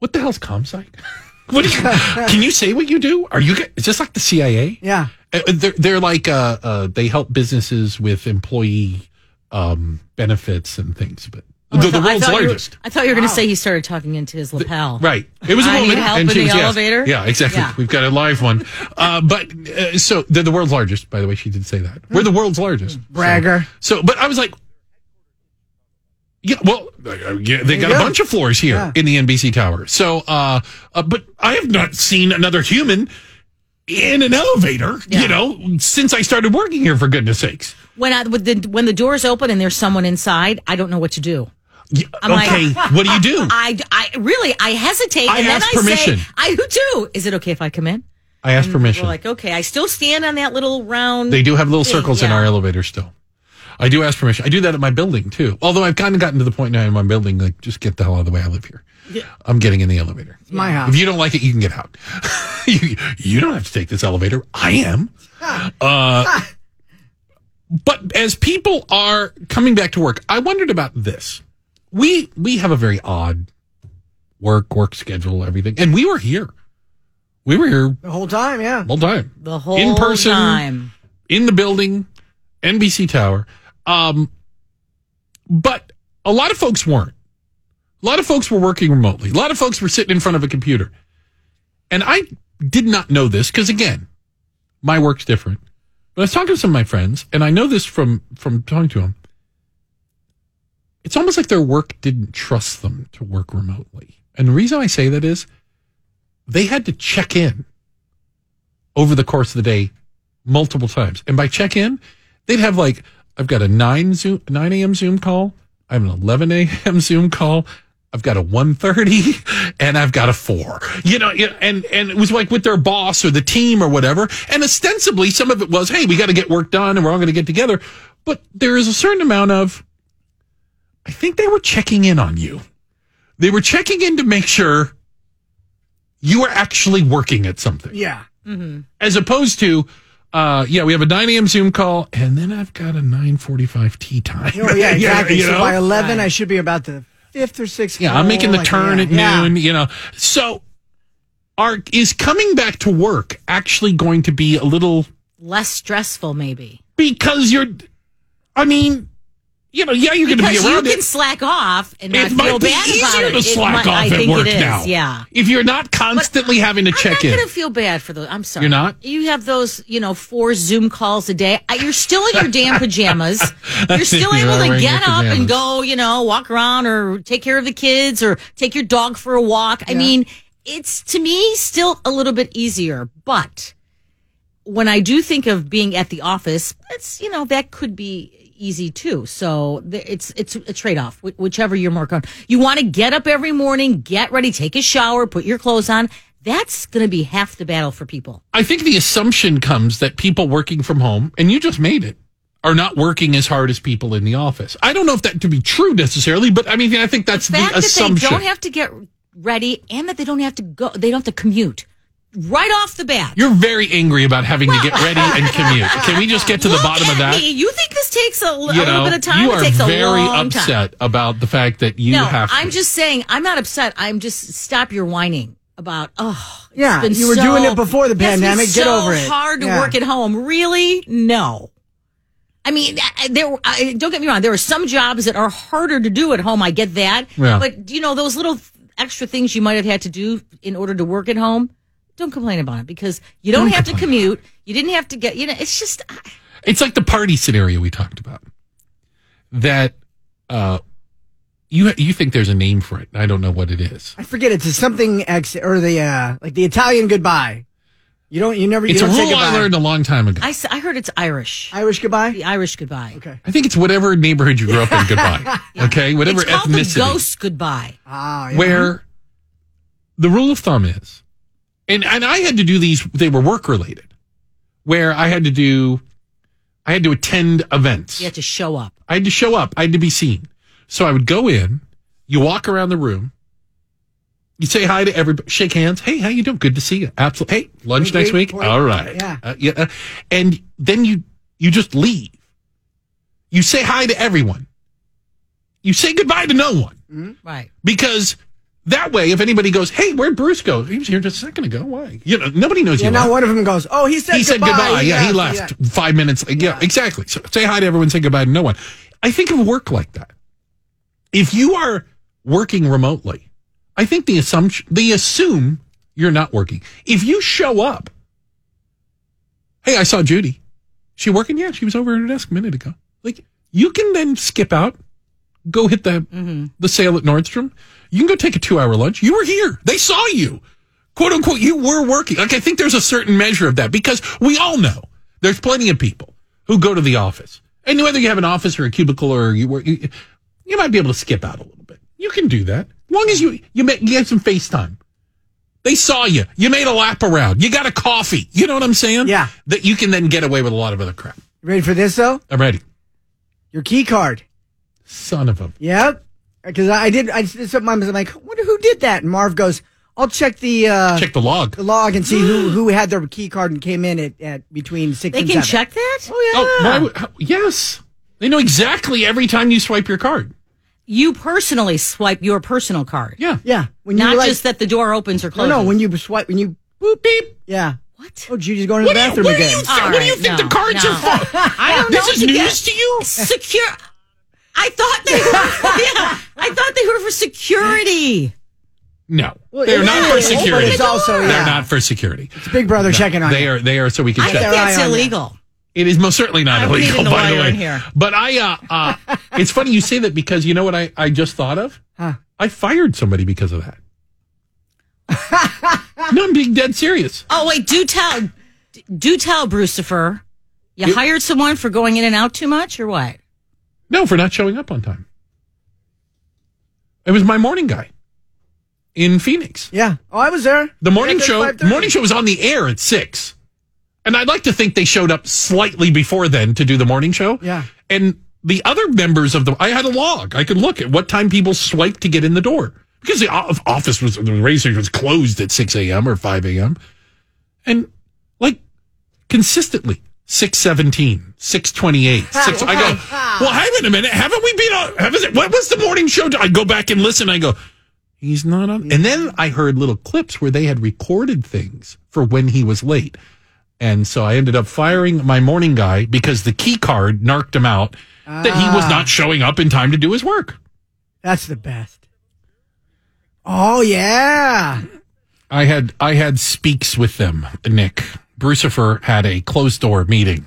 "What the hell's ComPsych? what do you, can you say what you do? Are you g- is this like the CIA?" Yeah. Uh, They're, they're like uh, uh, they help businesses with employee um, benefits and things, but Oh, the, the thought- I world's thought you were- largest. I thought you were going to say he started talking into his lapel. Right. It was a I need woman. help and in she the was, yes. elevator? Yeah, exactly. Yeah. We've got a live one. Uh, but uh, so they're the world's largest, by the way. She did say that. We're the world's largest. Bragger. So, so but I was like, yeah, well, uh, yeah, they got you a bunch of floors here Yeah. in the NBC tower. So, uh, uh, but I have not seen another human in an elevator, Yeah. you know, since I started working here, for goodness sakes. When I, with the, when the doors open and there's someone inside, I don't know what to do. Yeah, I'm like- what do you do? I, I really, I hesitate. I and then ask I permission. say, I do too. Is it okay if I come in? I asked permission. Like, okay, I still stand on that little round. They do have little thing, circles in our elevator still. I do ask permission. I do that at my building too. Although I've kind of gotten to the point now in my building, like, just get the hell out of the way. I live here. Yeah. I'm getting in the elevator. It's my house. If you don't like it, you can get out. you, you don't have to take this elevator. I am. Uh, but as people are coming back to work, I wondered about this. We we have a very odd work work schedule, everything, and we were here. We were here The whole time, yeah. all the time the whole in person, time. in the building, NBC Tower. Um, but a lot of folks weren't. A lot of folks were working remotely. A lot of folks were sitting in front of a computer. And I did not know this because, again, my work's different. But I was talking to some of my friends, and I know this from from talking to them. It's almost like their work didn't trust them to work remotely. And the reason I say that is they had to check in over the course of the day multiple times. And by check in, they'd have like, I've got a 9 Zoom, 9 a.m. Zoom call. I have an 11 a.m. Zoom call. I've got a 1.30 and I've got a 4. You know, you know, and, and it was like with their boss or the team or whatever. And ostensibly, some of it was, hey, we got to get work done and we're all going to get together. But there is a certain amount of, I think they were checking in on you. They were checking in to make sure you were actually working at something Yeah. Mm-hmm. as opposed to uh yeah we have a 9 a.m zoom call and then i've got a 9.45 tea time Oh, yeah, You know- exactly. you so know? by 11, I should be about the fifth or sixth. yeah i'm making the floor, turn like, at yeah. noon you know so are is coming back to work actually going to be a little Less stressful, maybe. because you're i mean you know yeah you're going to be Because you around can it slack off and not it feel might be bad about easier it. to It slack might- off I at think work it is, now Yeah. if you're not constantly having to check I'm in not going to feel bad for those. I'm sorry. You're not? You have those, you know, four Zoom calls a day. You're still in your damn pajamas. You're still You able to get up and go, you know, walk around or take care of the kids or take your dog for a walk. I mean, it's to me still a little bit easier, but when I do think of being at the office, it's, you know, that could be easy too. So it's it's a trade off, whichever you're more comfortable. You want to get up every morning, get ready, take a shower, put your clothes on. That's going to be half the battle for people. I think the assumption comes that people working from home, and you just made it, are not working as hard as people in the office. I don't know if that to be true necessarily, but I mean, I think that's The the, fact that they assumption. don't have to get ready and that they don't have to go, they don't have to commute right off the bat. You're very angry about having to get ready and commute. Can we just get to the bottom of that? me. You think this takes a, l- a You little bit of time? you it are takes a very long time. upset about the fact that you no, have. To. I'm just saying, I'm not upset. I'm just stop your whining about, oh, it's Yeah, been you were so- doing it before the it's been pandemic. Get so over it. hard to Yeah. work at home. Really? No. I mean, there. Don't get me wrong. There are some jobs that are harder to do at home. I get that. Yeah. But you know, those little extra things you might have had to do in order to work at home. Don't complain about it because you don't, Don't have to commute. You didn't have to get. You know, it's just. It's like the party scenario we talked about. That uh, you you think there's a name for it. I don't know what it is. I forget it's something ex or the uh like the Italian goodbye. You don't. You never. It's you a don't say rule I learned a long time ago. I, I heard it's Irish. Irish goodbye. the Irish goodbye. Okay. I think it's whatever neighborhood you grew up in. Goodbye. Okay, whatever It's called ethnicity. the ghost goodbye. Ah, yeah. where the rule of thumb is, and and I had to do these. They were work related, where I had to do, I had to attend events. You have to show up. I had to show up. I had to be seen. So I would go in. You walk around the room. You say hi to everybody. Shake hands. Hey, how you doing? Good to see you. Absolutely. Hey, lunch Wait, next week. wait. All right. Yeah. Uh, yeah. uh, And then you you just leave. You say hi to everyone. You say goodbye to no one Right. because that way, if anybody goes, "Hey, where'd Bruce go?" He was here just a second ago. Why? You know, nobody knows Yeah. you. Now left. one of them goes. Oh, he said he said goodbye. Yeah, he left, left five minutes. Yeah, exactly. So say hi to everyone. Say goodbye to no one. I think of work like that. If you are working remotely, I think the assumption they assume you're not working. If you show up, hey, I saw Judy. She working? Yeah, she was over at her desk a minute ago. Like you can then skip out, go hit the mm-hmm. the sale at Nordstrom. You can go take a two hour lunch. You were here. They saw you. Quote unquote, you were working. Like I think there's a certain measure of that because we all know there's plenty of people who go to the office. And whether you have an office or a cubicle or you work, you, you might be able to skip out a little bit. You can do that. As long as you you make, you get some FaceTime. They saw you. You made a lap around. You got a coffee. You know what I'm saying? Yeah. That you can then get away with a lot of other crap. Ready for this though? I'm ready. Your key card. Son of a. Yep. Because I did. I did something. I'm like, wonder who did that. And Marv goes, I'll check the uh, Check the log. the log and see who who had their key card and came in at, at between six They and can seven. check that? Oh, why would- how- yes. They know exactly every time you swipe your card. You personally swipe your personal card. Yeah. Yeah. When you Not like, just that the door opens or closes. no. When you swipe, when you Boop beep. yeah. What? Oh, Judy's going to What the do you, bathroom what do again. you, th- All what do you think no, the cards no. are for? I don't This know. This is news to you? Secure. I thought they were. yeah, I thought they were for security. No, Well, they're not for security. it's also, They're not for security. It's Big Brother checking on They you. are. They are so we can I check. think their that's eye on that. It's illegal. It is most certainly not I'm illegal, reading the by the lawyer way. in here. But I, uh, uh, it's funny you say that because you know what I, I just thought of? Huh. I fired somebody because of that. no, I'm being dead serious. Oh wait, do tell, do tell, Brucifer. You You- hired someone for going in and out too much, or what? No, for not showing up on time. It was my morning guy in Phoenix. Yeah. Oh, I was there. The morning Yeah, show, the morning show was on the air at six, and I'd like to think they showed up slightly before then to do the morning show. Yeah. and the other members of the, I had a log. I could look at what time people swiped to get in the door because the office was the racer was closed at six a.m. or five a.m. and like consistently. 617, 628, 6. I go, well, hang on a minute. Haven't we been on? Haven't, what was the morning show? I go back and listen. I go, He's not on. And then I heard little clips where they had recorded things for when he was late. And so I ended up firing my morning guy because the key card narked him out that he was ah. not showing up in time to do his work. That's the best. Oh yeah. I had I had speaks with them, Nick. Brucifer had a closed door meeting.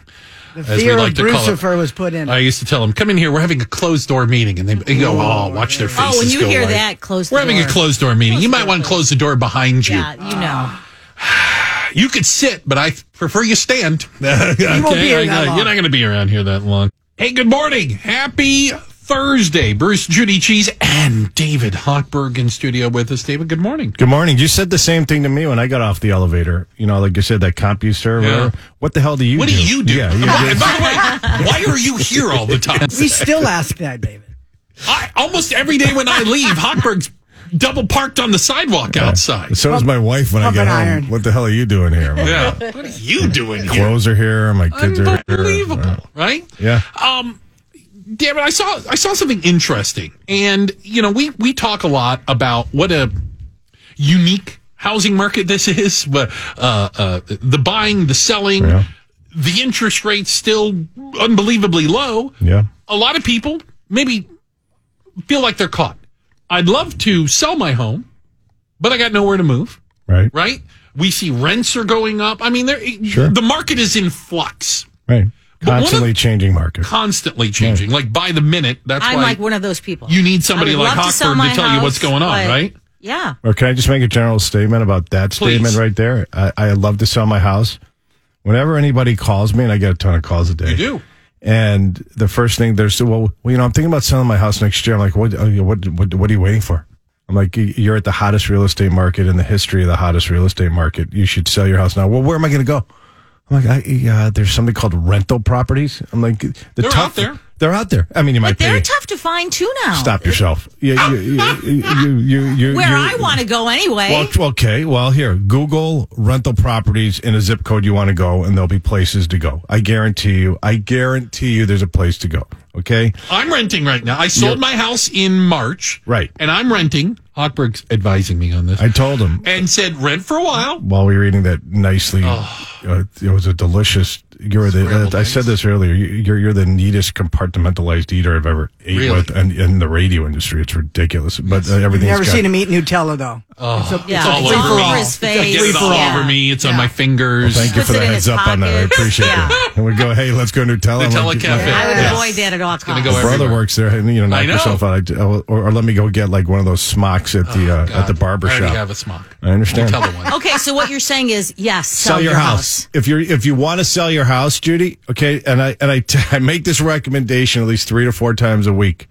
The As we fear like of to. Brucifer was put in. I used to tell them, "Come in here. We're having a closed door meeting," and they, they go, "Oh, watch their faces." Oh, when you go hear white. that, close. The We're having a closed door meeting. you might want to close the door behind you. Yeah, you know. You could sit, but I prefer you stand. okay, won't be here I- that I- long. You're not going to be around here that long. Hey, good morning. Happy Thursday. Bruce, Judy Cheese, and David Hochberg in studio with us. David, good morning. Good morning. You said the same thing to me when I got off the elevator. You know, like you said, that CompuServe. Yeah. Yeah. What the hell do you What do? do you do? Yeah, you By, do. by the way, why are you here all the time? we still ask that, David. I, almost every day when I leave, Hochberg's double parked on the sidewalk outside. So is my wife when I get home. iron. What the hell are you doing here? Yeah. What are you doing here? Clothes are here. My kids are here. Unbelievable, right? Yeah. Um, damn it, I saw I saw something interesting, and you know we we talk a lot about what a unique housing market this is, but uh, uh, the buying, the selling, Yeah. the interest rates still unbelievably low. Yeah. A lot of people maybe feel like they're caught. I'd love to sell my home, but I got nowhere to move. Right. Right? We see rents are going up. I mean, Sure. the market is in flux Right. But one of- Constantly changing market. constantly changing, like by the minute. That's why. I'm why like one of those people. you need somebody like love to sell Hochberg my to tell you what's going on, but right? Yeah. Or can I just make a general statement about that Please. statement right there? I, I love to sell my house. Whenever anybody calls me, and I get a ton of calls a day. You do. And the first thing they're saying, well, well, you know, I'm thinking about selling my house next year. I'm like, what, uh, what, what, what are you waiting for? I'm like, you're at the hottest real estate market in the history of the hottest real estate market. You should sell your house now. Well, where am I going to go? I'm like, I, uh, there's something called rental properties. I'm like, the They're tough- out there. They're out there. I mean, you might But they're pay. tough to find too now. Stop yourself. You, you, you, you, you, you, Where you- I want to go anyway. well, okay. Well, here, Google rental properties in a zip code you want to go, and there'll be places to go. I guarantee you. I guarantee you, there's a place to go. Okay. I'm renting right now. I sold You're- my house in March. Right. And I'm renting. Hochberg's advising me on this. I told him and said rent for a while. while we were eating that nicely. Uh, it was a delicious. You're the. Uh, I said this earlier. you- You're you're the neatest compartmentalized eater I've ever ate Really? with, and in the radio industry, it's ridiculous. But uh, everything's Never got, seen him eat Nutella though. Oh, It's a- yeah, it's all it's over all me. over his face. Get it all Yeah. over me. It's on my Yeah. fingers. Thank you Puts for the heads his up on that. I pockets. appreciate Yeah. that. And we go, hey, let's go Nutella. I'm Nutella like, Cafe. I would Yeah. avoid that at all costs. gonna go My brother works there, and you know, knock yourself out, or, or let me go get like one of those smocks at the uh, at the barber Oh, I already shop. have a smock. I understand. Nutella one. Okay, so what you're saying is yes, sell, sell your, house. If you're if you want to sell your house, Judy, okay, and I and I, t- I make this recommendation at least three to four times a week.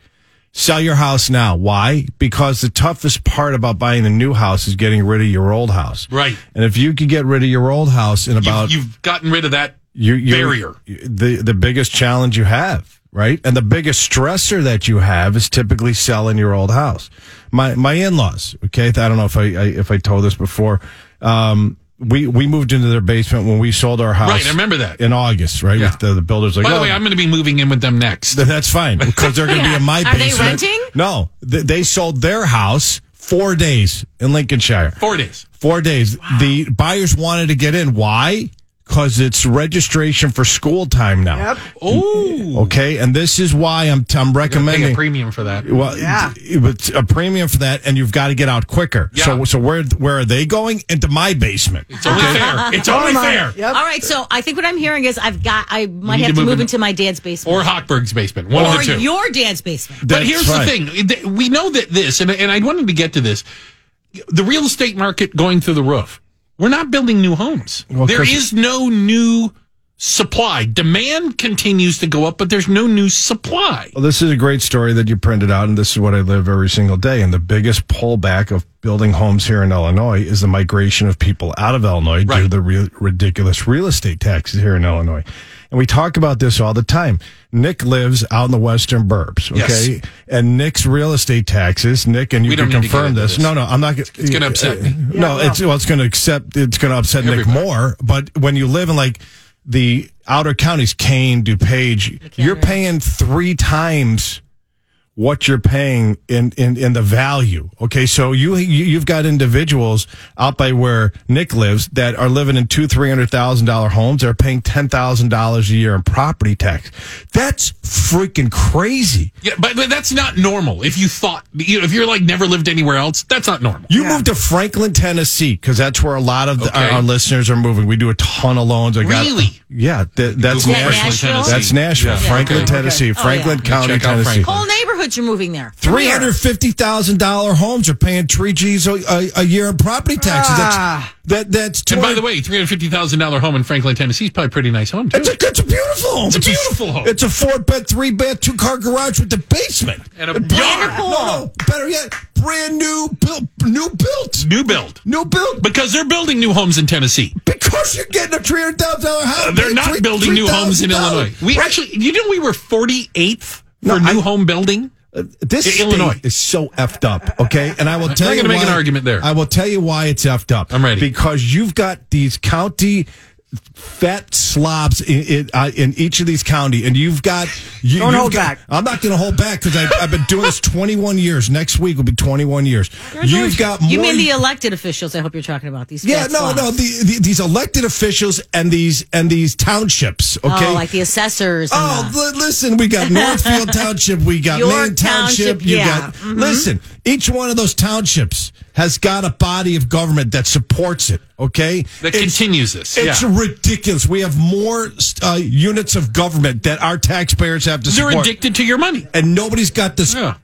Sell your house now. Why? Because the toughest part about buying a new house is getting rid of your old house. Right. And if you could get rid of your old house in about You've, you've gotten rid of that you, you barrier. the the biggest challenge you have, right? And the biggest stressor that you have is typically selling your old house. My my in laws, okay. I don't know if I, I if I told this before. Um, we we moved into their basement when we sold our house. Right, I remember that. in August, right? Yeah. With the, the builders like, By the oh, way, I'm going to be moving in with them next. th- that's fine because they're going to be in my Are they renting? No, th- they sold their house four days in Lincolnshire. Four days. Four days. The buyers wanted to get in. Why? Because it's registration for school time now. Yep. Oh, Okay, and this is why I'm I'm pay recommending. a premium for that. well, Yeah. it's a premium for that, and you've got to get out quicker. Yeah. So, so where where are they going? Into my basement. It's only fair. It's oh only fair. Yep. All right, so I think what I'm hearing is I've got I might have to to move move in- into my dad's basement Or Hochberg's basement. One or of the two. your dad's basement. But here's fine. the thing: we know that this, and, and I wanted to get to this, the real estate market going through the roof. We're not building new homes. Well, there is no new supply. Demand continues to go up, but there's no new supply. Well, this is a great story that you printed out, and this is what I live every single day. And the biggest pullback of building homes here in Illinois is the migration of people out of Illinois due to the real, ridiculous real estate taxes here in Illinois. And we talk about this all the time. Nick lives out in the western burbs, okay? Yes. And Nick's real estate taxes, Nick, and you We can don't need to get confirm this. this. No, no, I'm not. It's gonna upset me. No, it's well, it's going to accept. It's going to upset Nick more. But when you live in like the outer counties, Kane, DuPage, you're paying three times what you're paying in, in, in the value. Okay. So you, you, you've got individuals out by where Nick lives that are living in two, three hundred thousand dollar homes. They're paying ten thousand dollars a year in property tax. That's freaking crazy. Yeah, but, but that's not normal. If you thought, you know, if you're like never lived anywhere else, that's not normal. You Yeah. moved to Franklin, Tennessee, because that's where a lot of the, Okay. our, our listeners are moving. We do a ton of loans. I got, Really? Yeah, that, that's Google Nashville. Nashville? That's Nashville. Yeah. Franklin, Okay. Tennessee. Okay. Oh, Franklin yeah. County, Tennessee. Franklin. Whole neighborhoods are moving there. Three hundred fifty thousand dollar homes are paying three G's a, a, a year in property taxes. Ah. That's that, that's And by the way, three hundred fifty thousand dollar home in Franklin, Tennessee is probably a pretty nice home too. It's a, it's a beautiful home. It's a beautiful home. It's a four bed, three bed, two car garage with the basement And a brand- yard. No, no, better yet, brand new built, new built, New build new built. because they're building new homes in Tennessee. Because you're getting a three hundred thousand dollar house. Uh, they're not three- building new homes in Illinois. We Right. actually, you know, we were forty eighth for No, new I- home building. This Illinois. is so effed up. Okay, and I will tell not you gonna make why- an argument there. I will tell you why it's effed up. I'm ready. because you've got these county fat slobs in in, uh, in each of these county, and you've got you, Don't you've hold got- back. I'm not going to hold back because I've, I've been doing this 21 years. Next week will be 21 years. You've got more. You mean the elected officials? I hope you're talking about these. yeah, fat no, slobs. no. The, the, these elected officials and these and these townships. Okay, Oh, like the assessors. Oh, the, li- listen, we got Northfield Township, we got York Maine Township, Township, you yeah. got. Mhm. Listen, each one of those townships has got a body of government that supports it. Okay, That It's- continues this. It's yeah. Ridiculous. We have more uh, units of government that our taxpayers have to They're support, addicted to your money. and nobody's got this. Yeah.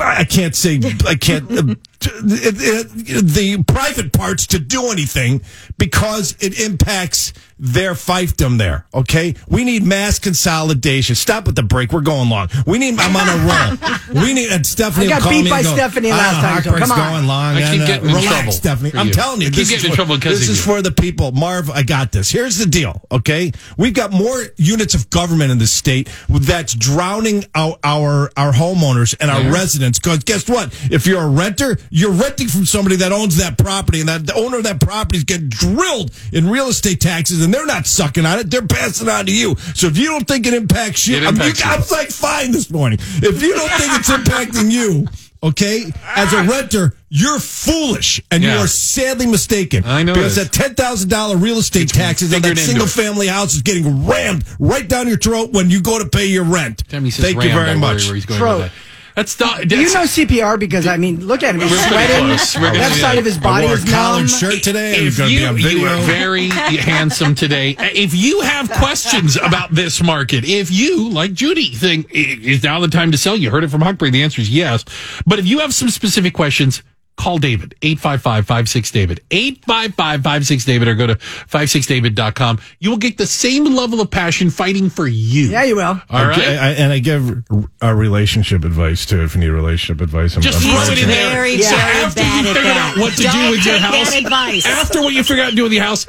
I can't say. I can't uh, to, the, the private parts to do anything because it impacts their fiefdom there. Okay, we need mass consolidation. Stop with the break. We're going long. We need. I'm on a roll. We need. And Stephanie, I got beat by and go, Stephanie "Ah, last time, so Harper's come on." going long. I keep and, uh, getting in relax, trouble Stephanie. I'm you. telling you, I keep this getting is in for, trouble because this of is you. for the people. Marv, I got this. Here's the deal. Okay, we've got more units of government in the state that's drowning out our our homeowners and our Yeah. residents. Because guess what? If you're a renter, you're renting from somebody that owns that property, and that the owner of that property is getting drilled in real estate taxes, and they're not sucking on it; they're passing it on to you. So if you don't think it impacts you, It I mean, impacts you- I you. was like fine this morning. If you don't think it's impacting you. Okay, as a renter, you're foolish and you are sadly mistaken. I know because that ten thousand dollar real estate It's taxes on that single it. family house is getting rammed right down your throat when you go to pay your rent. Thank Ram, you very much. Where he's going Throat. With that. That's not. Do you know CPR? Because I mean, look at him. He's We're sweating. close. We're gonna Left do side that. of his body wore a is numb. collared shirt today. I'm If going to you, be on you are very handsome today. If you have questions about this market, if you, like Judy, think is now the time to sell, you heard it from Hochberg. The answer is yes. But if you have some specific questions, call David, 855-56-DAVID, 855-56-DAVID, or go to 56david.com. You will get the same level of passion fighting for you. Yeah, you will. All I- right? I- and I give a relationship advice too. If you need relationship advice, I'm, Just I'm throw it in to- there. Very, So very after bad you at figured that. out what to do Don't with your house, advice. after what you figure out to do with your house,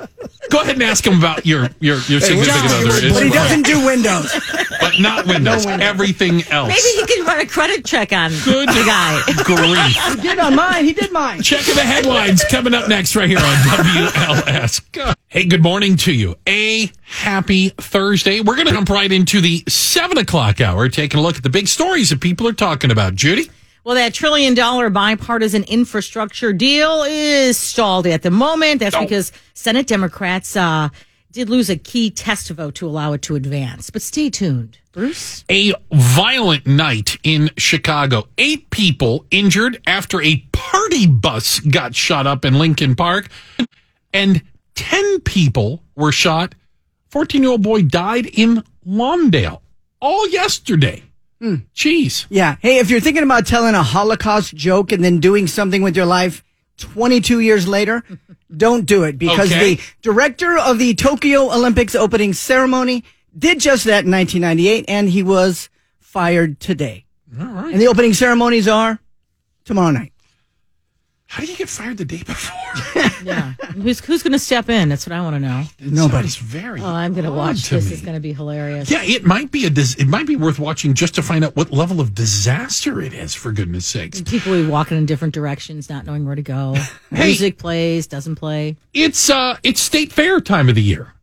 go ahead and ask him about your your your significant John, other. But he doesn't do windows. But not Windows. Everything else. Maybe he could run a credit check on Good the guy. grief. He did on mine. He did mine. Checking the headlines coming up next right here on WLS. God. Hey, good morning to you. A happy Thursday. We're going to jump right into the seven o'clock hour, taking a look at the big stories that people are talking about. Judy? Well, that trillion dollar bipartisan infrastructure deal is stalled at the moment. That's because Senate Democrats uh, did lose a key test vote to allow it to advance. But stay tuned. Bruce? A violent night in Chicago. Eight people injured after a party bus got shot up in Lincoln Park, and 10 people were shot. 14 year old boy died in Lawndale all yesterday. Hmm. Jeez. Yeah. Hey, if you're thinking about telling a Holocaust joke and then doing something with your life 22 years later, don't do it because Okay. the director of the Tokyo Olympics opening ceremony did just that in 1998 and he was fired today. All right. And the opening ceremonies are tomorrow night. How do you get fired the day before? Yeah. who's who's going to step in? That's what I want to know. Nobody. Sounds very. Oh, I'm going to odd watch to this. me. It's going to be hilarious. Yeah, it might be a. dis- It might be worth watching just to find out what level of disaster it is. For goodness sakes, People will be walking in different directions, not knowing where to go. Hey. Music plays, doesn't play. it's uh, it's state fair time of the year.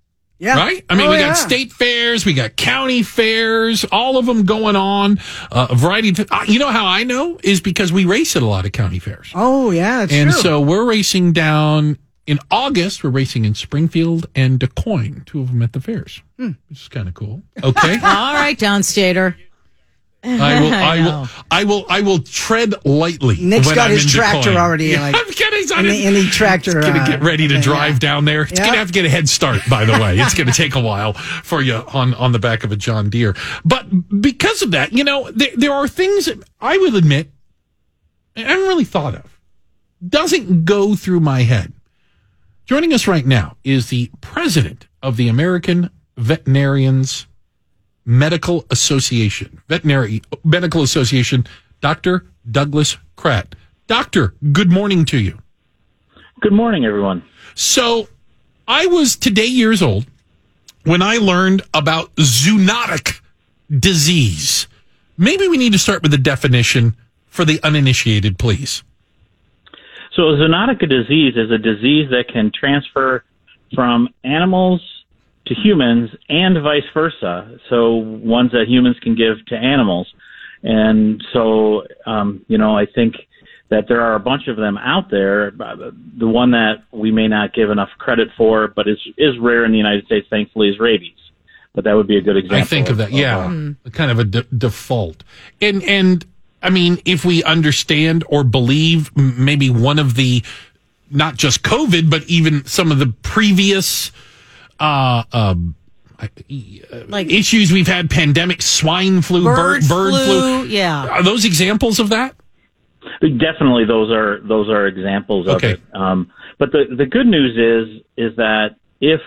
Yeah. Right? I mean, Oh, we yeah. got state fairs, we got county fairs, all of them going on. Uh, a variety of. Uh, you know how I know is because we race at a lot of county fairs, Oh, yeah, that's and true. so we're racing down in August. We're racing in Springfield and Des Moines, two of them at the fairs, Hmm. which is kind of cool. Okay. All right, downstater. I will. I will. I will. I will tread lightly. Nick's got I'm his tractor already, Yeah, like, I'm on in the- in the tractor, It's gonna uh, get ready to thing, drive yeah. down there. It's Yeah. gonna have to get a head start. By the way, it's gonna take a while for you on on the back of a John Deere. But because of that, you know, there, there are things that I will admit I haven't really thought of. Doesn't go through my head. Joining us right now is the president of the American Veterinarians Medical Association, Veterinary Medical Association, Dr. Douglas Kratt. Doctor, good morning to you. Good morning, everyone. So I was today years old when I learned about zoonotic disease. Maybe we need to start with the definition for the uninitiated, please. So, zoonotic disease is a disease that can transfer from animals to humans and vice versa. So, ones that humans can give to animals. And so, um, you know, I think that there are a bunch of them out there. The one that we may not give enough credit for, but is is rare in the United States, thankfully, is rabies. But that would be a good example. I think of that. Yeah, uh, kind of a de- default. And and I mean, if we understand or believe maybe one of the not just COVID, but even some of the previous uh, um, uh, Like- issues we've had, pandemic, swine flu, bird, bird, flu. yeah. Are those examples of that? Definitely, those are those are examples of it. Um, but the the good news is is that if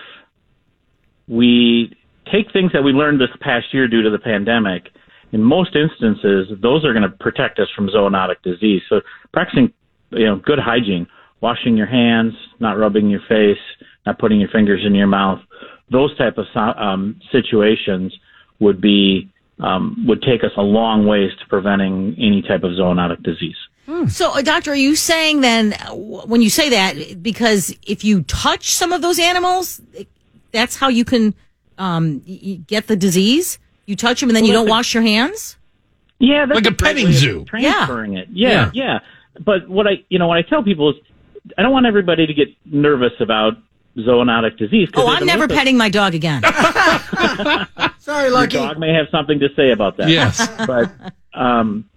we take things that we learned this past year due to the pandemic, in most instances, those are going to protect us from zoonotic disease. So practicing, you know, good hygiene, washing your hands, not rubbing your face, not putting your fingers in your mouth, those type of um, situations would be um, would take us a long ways to preventing any type of zoonotic disease. So, uh, doctor, are you saying then uh, when you say that because if you touch some of those animals, that's how you can um, y- y- get the disease? You touch them and then you don't wash your hands? Yeah, that's Like a petting zoo. Transferring it. Yeah, Yeah. yeah, But what I, you know, what I tell people is, I don't want everybody to get nervous about zoonotic disease. Oh, I'm been never with petting my dog again. Sorry, Lucky. Your dog may have something to say about that. Yes. but um,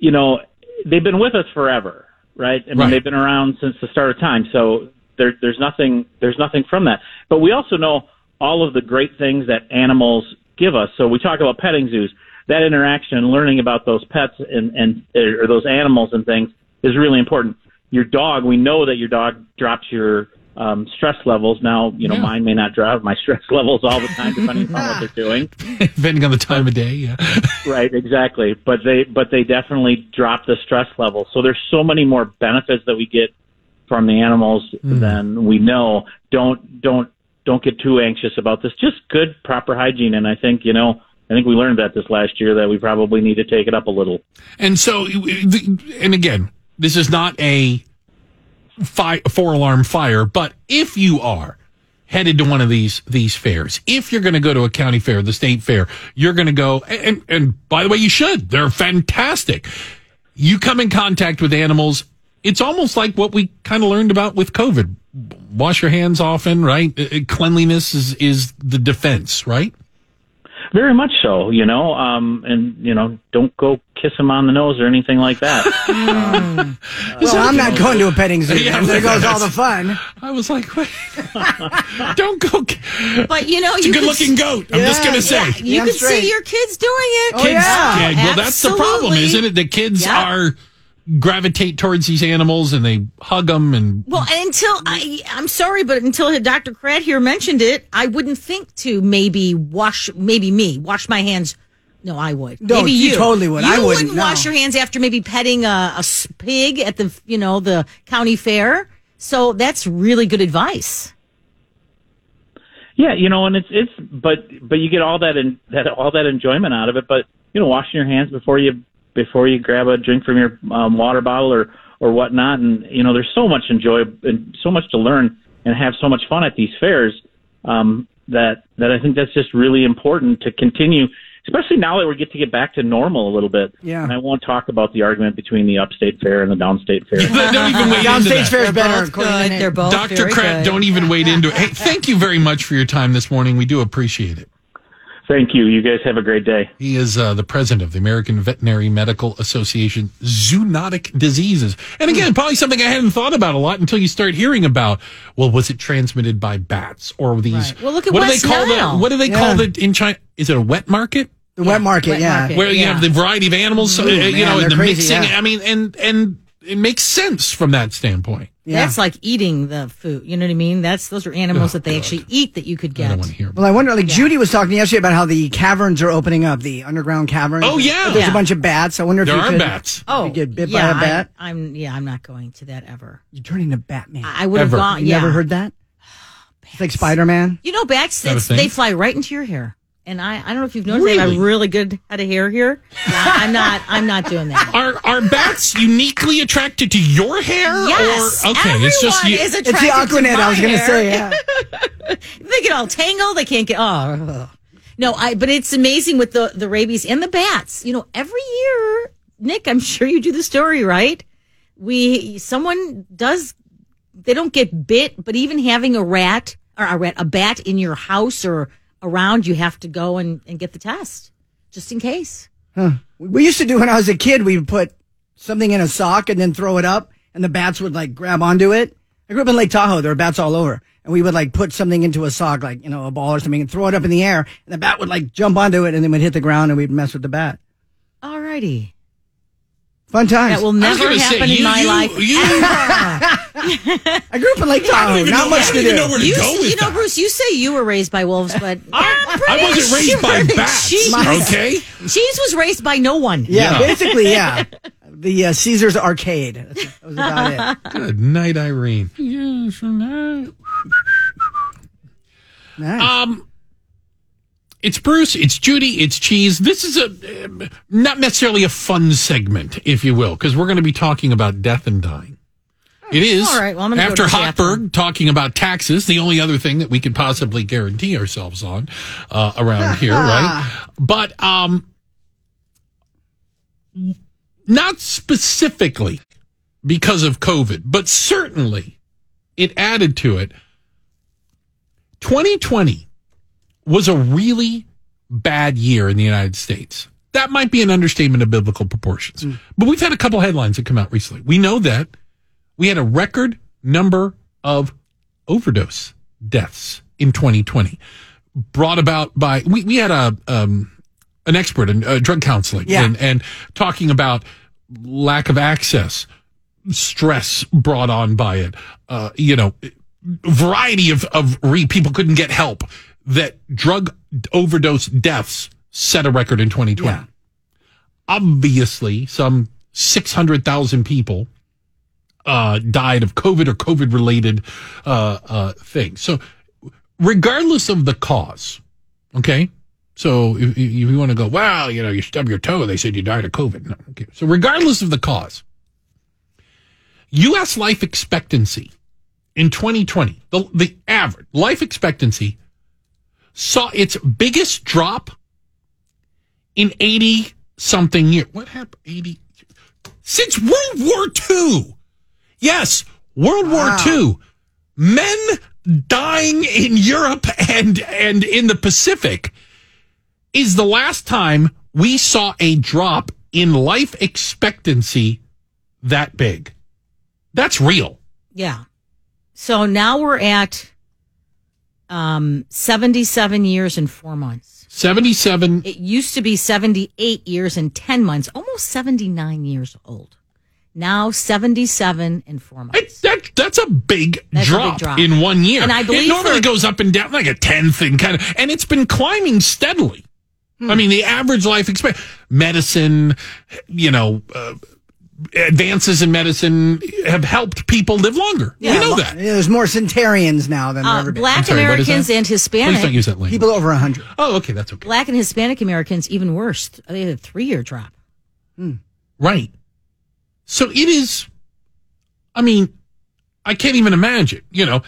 you know, they've been with us forever, right? I mean, Right. they've been around since the start of time. So there, there's nothing, there's nothing from that. But we also know all of the great things that animals give us. So we talk about petting zoos. That interaction, learning about those pets and and or those animals and things, is really important. Your dog, we know that your dog drops your um, stress levels. Now, you know, Yeah. mine may not drop my stress levels all the time, depending on what they're doing. Depending on the time of day. Yeah. Right, exactly. But they but they definitely drop the stress level. So there's so many more benefits that we get from the animals than we know. Don't don't don't get too anxious about this. Just good proper hygiene and I think, you know, I think we learned that this last year that we probably need to take it up a little. And so, and again, this is not a fi- four alarm fire, but if you are headed to one of these these fairs, if you're going to go to a county fair, the state fair, you're going to go, and and by the way, you should. They're fantastic. You come in contact with animals. It's almost like what we kind of learned about with COVID. Wash your hands often, right? Uh, uh, Cleanliness is is the defense, right? Very much so, you know, um, and you know, don't go kiss him on the nose or anything like that. Well, I'm not going to a petting zoo. Yeah, there goes all the fun. I was like, wait, don't go. But you know, It's a good-looking goat. I'm just going to say. Yeah, you Damn can straight. see your kids doing it. Oh, yeah. Yeah, well, that's the problem, isn't it? The kids Yeah. are gravitate towards these animals and they hug them and Well, and until I, I'm sorry, but until Dr. Kratt here mentioned it, I wouldn't think to maybe wash, maybe me, wash my hands. No, I would. No, maybe you you totally would. You I wouldn't, wouldn't no. wash your hands after maybe petting a pig at the, you know, the county fair. So that's really good advice. Yeah, you know, and it's it's but but you get all that in that all that enjoyment out of it. But you know, washing your hands before you before you grab a drink from your um, water bottle or or whatnot, and you know, there's so much enjoy and so much to learn and have so much fun at these fairs um, that that I think that's just really important to continue. Especially now that we get to get back to normal a little bit. Yeah. And I won't talk about the argument between the upstate fair and the downstate fair. don't even wade into Downstage that. fair is better. both according to good. They're both Dr. very Kratt, good. don't even wade into it. Hey, thank you very much for your time this morning. We do appreciate it. Thank you. You guys have a great day. He is uh, the president of the American Veterinary Medical Association Zoonotic Diseases. And again, probably something I hadn't thought about a lot until you start hearing about, well, was it transmitted by bats or these? Right. Well, look at what West do they call Nile. the, What do they Yeah. call it in China? Is it a wet market? The wet market, wet yeah. market. where you Yeah. have the variety of animals, uh, you man, know, and the crazy, mixing. yeah. I mean, and and it makes sense from that standpoint. Yeah. That's like eating the food. You know what I mean? That's those are animals Oh, that they God. actually eat that you could I get. don't want to hear. Well, I wonder, like Judy was talking yesterday about how the caverns are opening up, the underground caverns. Oh, yeah. There's Yeah. a bunch of bats. I wonder if There you are could, bats. Oh, get bit yeah, by a oh, bat. I, am yeah, I'm not going to that ever. You turn into Batman. I would have gone. you Yeah, never heard that? It's like Spider Man. You know, bats that a it's- thing? they fly right into your hair, and I I don't know if you've noticed. They Really? have a really good head of hair here. Yeah, I'm not I'm not doing that. Are are bats uniquely attracted to your hair? Yes, Or, okay, everyone it's just you. is It's the attracted to Aquanet, my I was going to hair. say. Yeah. they get all tangled. They can't get. Oh no, I. But it's amazing with the the rabies and the bats. You know, every year, Nick. I'm sure you do the story right. We someone does. They don't get bit, but even having a rat or a rat, a bat in your house or around, you have to go and, and get the test just in case. We used to do when I was a kid, we would put something in a sock and then throw it up, and the bats would like grab onto it. I grew up in Lake Tahoe. There were bats all over. And we would like put something into a sock, like, you know, a ball or something, and throw it up in the air. And the bat would like jump onto it and then would hit the ground and we'd mess with the bat. Alrighty. Fun times. That will never gonna say, happen in you- my you- life. you- I grew up in Lake Tahoe. even Not know- much I to don't even do. know where to You, go with you know, that. Bruce, you say you were raised by wolves, but I'm I wasn't raised by bats. Cheese, Okay. Cheese was raised by no one. Yeah, Yeah. basically, yeah. The uh, Caesars Arcade. That was about it. Good night, Irene. Yes, night. Nice. Um, it's Bruce, it's Judy, it's Cheese. This is a um, not necessarily a fun segment, if you will, because we're going to be talking about death and dying. It is. All right, well, I'm go after. Hochberg talking about taxes, the only other thing that we could possibly guarantee ourselves on uh, around here, right? But um, not specifically because of COVID, but certainly it added to it. 2020 was a really bad year in the United States. That might be an understatement of biblical proportions. But we've had a couple headlines that come out recently. We know that we had a record number of overdose deaths in 2020 brought about by we, we had a um, an expert in uh, drug counseling Yeah. and, and talking about lack of access stress brought on by it uh, you know variety of of re- people couldn't get help that drug overdose deaths set a record in 2020 Yeah. obviously some 600,000 people uh, died of COVID or COVID related uh, uh, things. So, regardless of the cause, okay. So, if, if you want to go, well, you know, you stub your toe, they said you died of COVID. No, okay. So, regardless of the cause, U.S. life expectancy in 2020, the, the average life expectancy saw its biggest drop in 80 something years. What happened? 80 since World War II. Yes, World War II. Men dying in Europe and and in the Pacific is the last time we saw a drop in life expectancy that big. That's real. Yeah. So now we're at um, 77 years and four months. 77 It used to be 78 years and 10 months, almost 79 years old. Now 77 and four months. It, that that's a big, That's a big drop, in one year. And I believe it normally for- goes up and down like a 10 thing kind of, and it's been climbing steadily. Hmm. I mean, the average life expect medicine, you know, uh, advances in medicine have helped people live longer. we know that. yeah, there's more centenarians now than there Uh, ever been. black sorry, Americans that? and Please don't use that language. People over 100. oh, okay, that's okay. black and Hispanic Americans, even worse. They had a three year drop. Right. So it is, I mean, I can't even imagine, you know,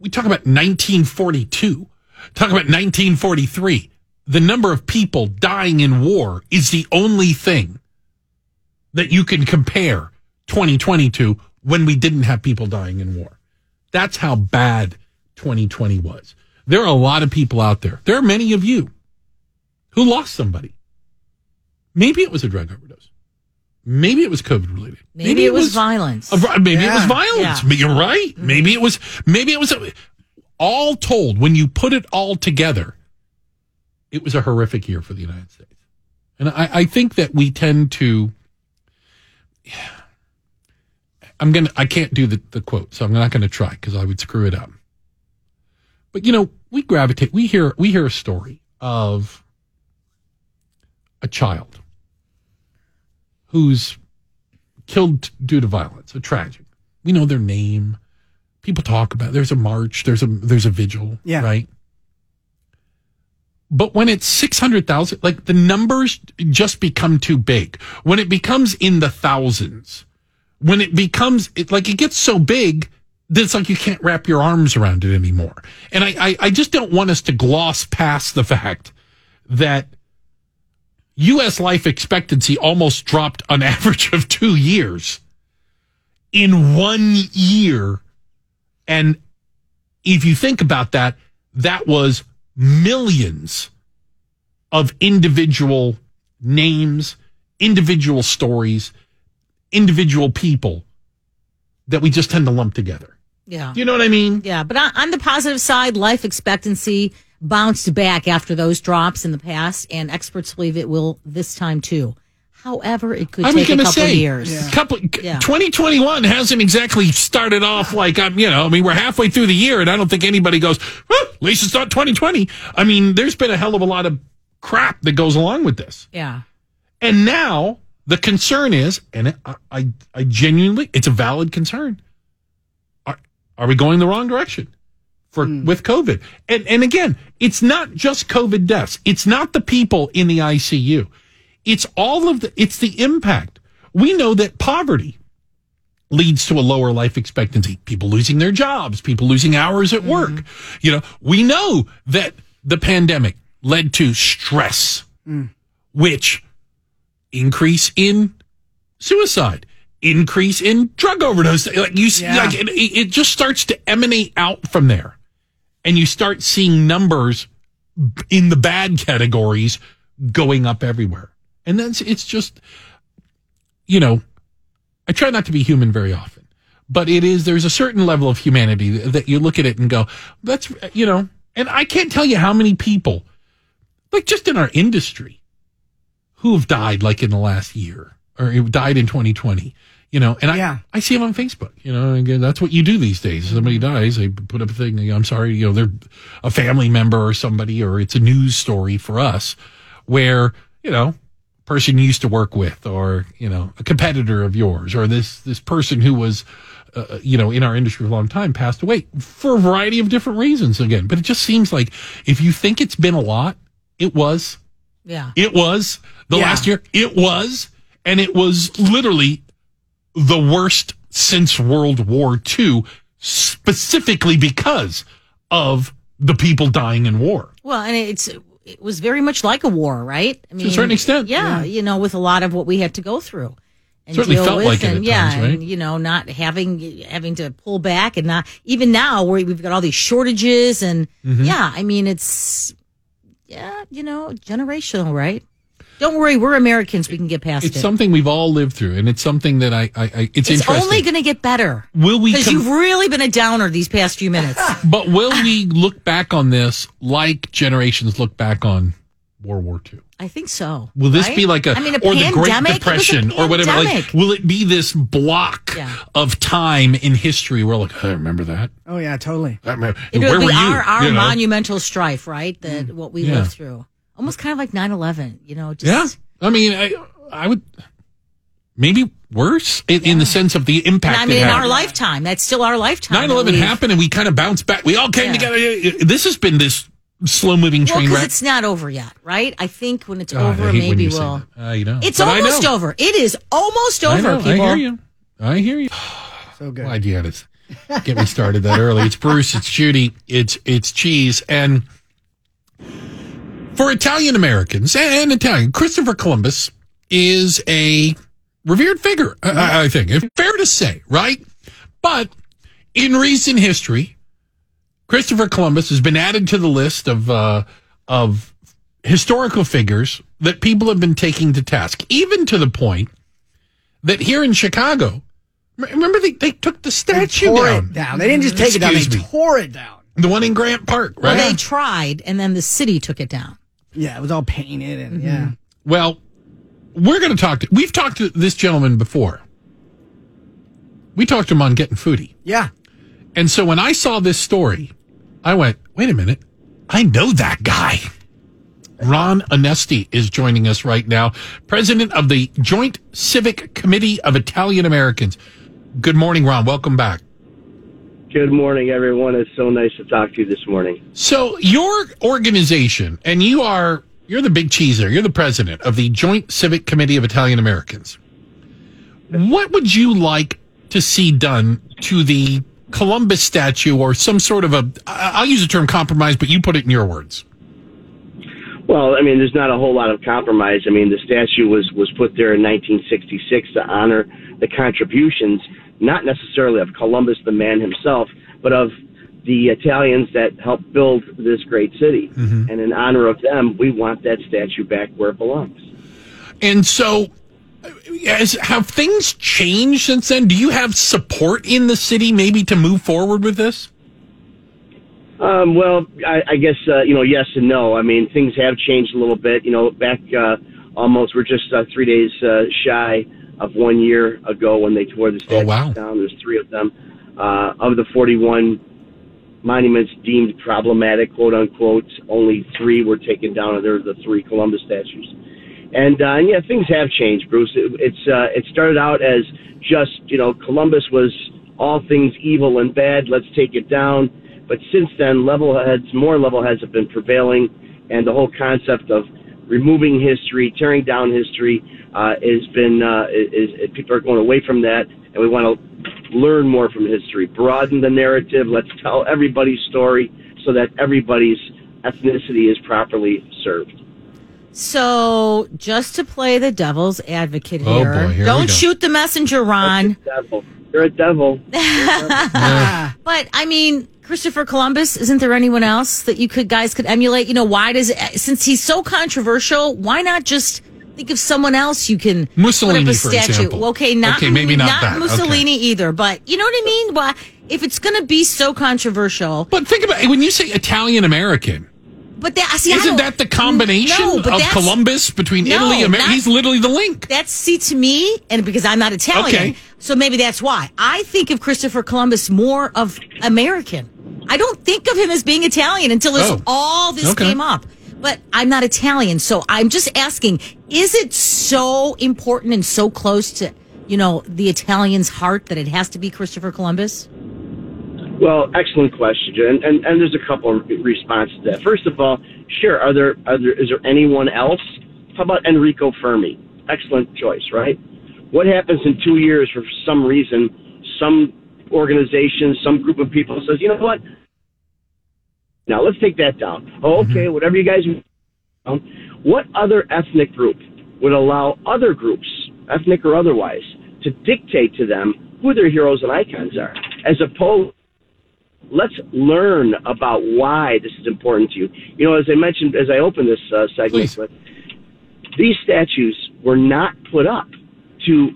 we talk about 1942, talk about 1943. The number of people dying in war is the only thing that you can compare 2020 to when we didn't have people dying in war. That's how bad 2020 was. There are a lot of people out there. There are many of you who lost somebody. Maybe it was a drug overdose. Maybe it was COVID related. Maybe, it was, violence. a maybe it was violence. Yeah. You're right. Mm-hmm. Maybe it was. Maybe it was. A, all told, when you put it all together, it was a horrific year for the United States. And I, I think that we tend to. I'm gonna. I can't do the, the quote, so I'm not going to try because I would screw it up. But you know, we gravitate. We hear. We hear a story of a child who's killed due to violence, a tragic. We know their name. People talk about. It. There's a march. There's a there's a vigil. Yeah. Right. But when it's six hundred thousand, like the numbers just become too big. When it becomes in the thousands, when it becomes it, like it gets so big that it's like you can't wrap your arms around it anymore. And I, I, I just don't want us to gloss past the fact that U.S. life expectancy almost dropped an average of two years in one year. And if you think about that, that was millions of individual names, individual stories, individual people that we just tend to lump together. yeah. You know what I mean? Yeah, but on, on the positive side, life expectancy bounced back after those drops in the past, and experts believe it will this time too. However, it could I was take a going to couple say, years. couple Yeah. 2021 hasn't exactly started off like I'm. You know, I mean, we're halfway through the year, and I don't think anybody goes. At least it's not 2020. I mean, there's been a hell of a lot of crap that goes along with this, Yeah. and now the concern is, and I, I, I genuinely, it's a valid concern. Are are we going the wrong direction? For, hmm. with COVID. And, and again, it's not just COVID deaths. It's not the people in the ICU. It's all of the, it's the impact. We know that poverty leads to a lower life expectancy. People losing their jobs, people losing hours at work. Mm-hmm. You know, we know that the pandemic led to stress, mm. which increase in suicide, increase in drug overdose. Like you, Yeah. like it, it just starts to emanate out from there, and you start seeing numbers in the bad categories going up everywhere. And that's it's just, you know, I try not to be human very often, but it is there's a certain level of humanity that, that you look at it and go, that's you know, and I can't tell you how many people, like just in our industry, who have died like in the last year or died in 2020. You know, and I, Yeah. I see them on Facebook. You know, and again, that's what you do these days. Somebody dies, they put up a thing. I'm sorry, you know, they're a family member or somebody, or it's a news story for us where, you know, person you used to work with or, you know, a competitor of yours or this, this person who was, uh, you know, in our industry for a long time passed away for a variety of different reasons again. But it just seems like if you think it's been a lot, it was. Yeah. It was the Yeah. last year. It was, and it was literally the worst since World War II, specifically because of the people dying in war. Well, and it's it was very much like a war, right? I mean, to a certain extent. yeah, you know, with a lot of what we had to go through. And Certainly deal felt with, like it and at yeah, times, right? and you know, not having having to pull back, and not even now where we've got all these shortages, and Mm-hmm. yeah, I mean, it's yeah, you know, generational, right? Don't worry, we're Americans. We can get past It's it. something we've all lived through, and it's something that I, I, I it's, it's interesting. only going to get better will we? because com- you've really been a downer these past few minutes. but will we look back on this like generations look back on World War II? I think so. Will this right? be like a, I mean, a or the Great pandemic? It was a Depression or whatever? Like, will it be this block Yeah. of time in history where like I remember that? Oh yeah, totally. I remember, It'll where be were you? our, our You know? monumental strife, right? That mm. what we Yeah. lived through. Almost kind of like 9-11, you know, just Yeah, I mean, I, I would maybe worse in, in the sense of the impact. And I mean, it in had. our lifetime, that's still our lifetime. 9-11 happened and we kind of bounced back. We all came Yeah. together. This has been this slow moving Well, train because wreck. it's not over yet, right? I think when it's God, over, maybe you we'll. that. I know. It's But almost know. over. It is almost I over, know. people. I hear you. I hear you. So good. Why'd you have to get me started that early? It's Bruce, it's Judy, it's it's cheese, and for Italian Americans and Italian, Christopher Columbus is a revered figure. I, I think, fair to say, right? But in recent history, Christopher Columbus has been added to the list of uh, of historical figures that people have been taking to task, even to the point that here in Chicago, remember they, they took the They statue tore down. it down. They didn't just take it down; they me. tore it down. The one in Grant Park, Well, right? they tried, and then the city took it down. Yeah, it was all painted and Mm-hmm. yeah. Well, we're going to talk to, we've talked to this gentleman before. We talked to him on Getting Foodie. Yeah. And so when I saw this story, I went, wait a minute. I know that guy. Ron Onesti is joining us right now, president of the Joint Civic Committee of Italian Americans. Good morning, Ron. Welcome back. Good morning, everyone. It's so nice to talk to you this morning. So your organization, and you are you're the big cheeser. You're the president of the Joint Civic Committee of Italian Americans. What would you like to see done to the Columbus statue, or some sort of a? I'll use the term compromise, but you put it in your words. Well, I mean, there's not a whole lot of compromise. I mean, the statue was was put there in 1966 to honor the contributions, not necessarily of Columbus, the man himself, but of the Italians that helped build this great city. And in honor of them, we want that statue back where it belongs. And so, as have things changed since then? Do you have support in the city, maybe, to move forward with this? Um, well, I, I guess uh, you know, yes and no. I mean, things have changed a little bit. You know, back uh, almost. We're just uh, three days uh, shy of one year ago when they tore the statue Oh, wow. down. There's three of them. Uh, of the 41 monuments deemed problematic, quote unquote, only three were taken down, and they're the three Columbus statues. And, uh, and yeah, things have changed, Bruce. It, it's uh, it started out as just you know Columbus was all things evil and bad. Let's take it down. But since then, level heads, more level heads have been prevailing, and the whole concept of removing history, tearing down history, uh, has been uh, is, is people are going away from that, and we want to learn more from history, broaden the narrative. Let's tell everybody's story so that everybody's ethnicity is properly served. So, just to play the devil's advocate Oh, here, boy, here don't shoot the messenger, Ron. Devil, you're a devil. But I mean, Christopher Columbus, isn't there anyone else that you could guys could emulate? You know, why does it, since he's so controversial, why not just think of someone else you can Mussolini, put up a statue? example. Okay, not Okay, maybe not that. Mussolini either, but you know what I mean? Why if it's going to be so controversial, But think about it. When you say Italian American, but that see, isn't that the combination No, of Columbus between No, Italy and America? He's literally the link. That's see to me, and because I'm not Italian, Okay. so maybe that's why I think of Christopher Columbus more of American. I don't think of him as being Italian until this, Oh. all this Okay. came up. But I'm not Italian, so I'm just asking: Is it so important and so close to you know the Italian's heart that it has to be Christopher Columbus? Well, excellent question, and, and and there's a couple of responses to that. First of all, sure, are there, are there is there anyone else? How about Enrico Fermi? Excellent choice, right? What happens in two years for some reason, some organization, some group of people says, you know what? Now let's take that down. Oh, mm-hmm. okay, whatever you guys. What other ethnic group would allow other groups, ethnic or otherwise, to dictate to them who their heroes and icons are, as opposed let's learn about why this is important to you. You know, as I mentioned, as I opened this uh, segment, with, these statues were not put up to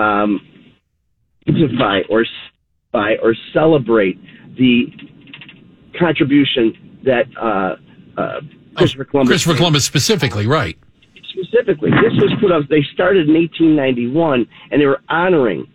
um, identify or by or celebrate the contribution that uh, uh, Christopher Columbus. Christopher Columbus specifically, right? specifically. This was put up. They started in 1891, and they were honoring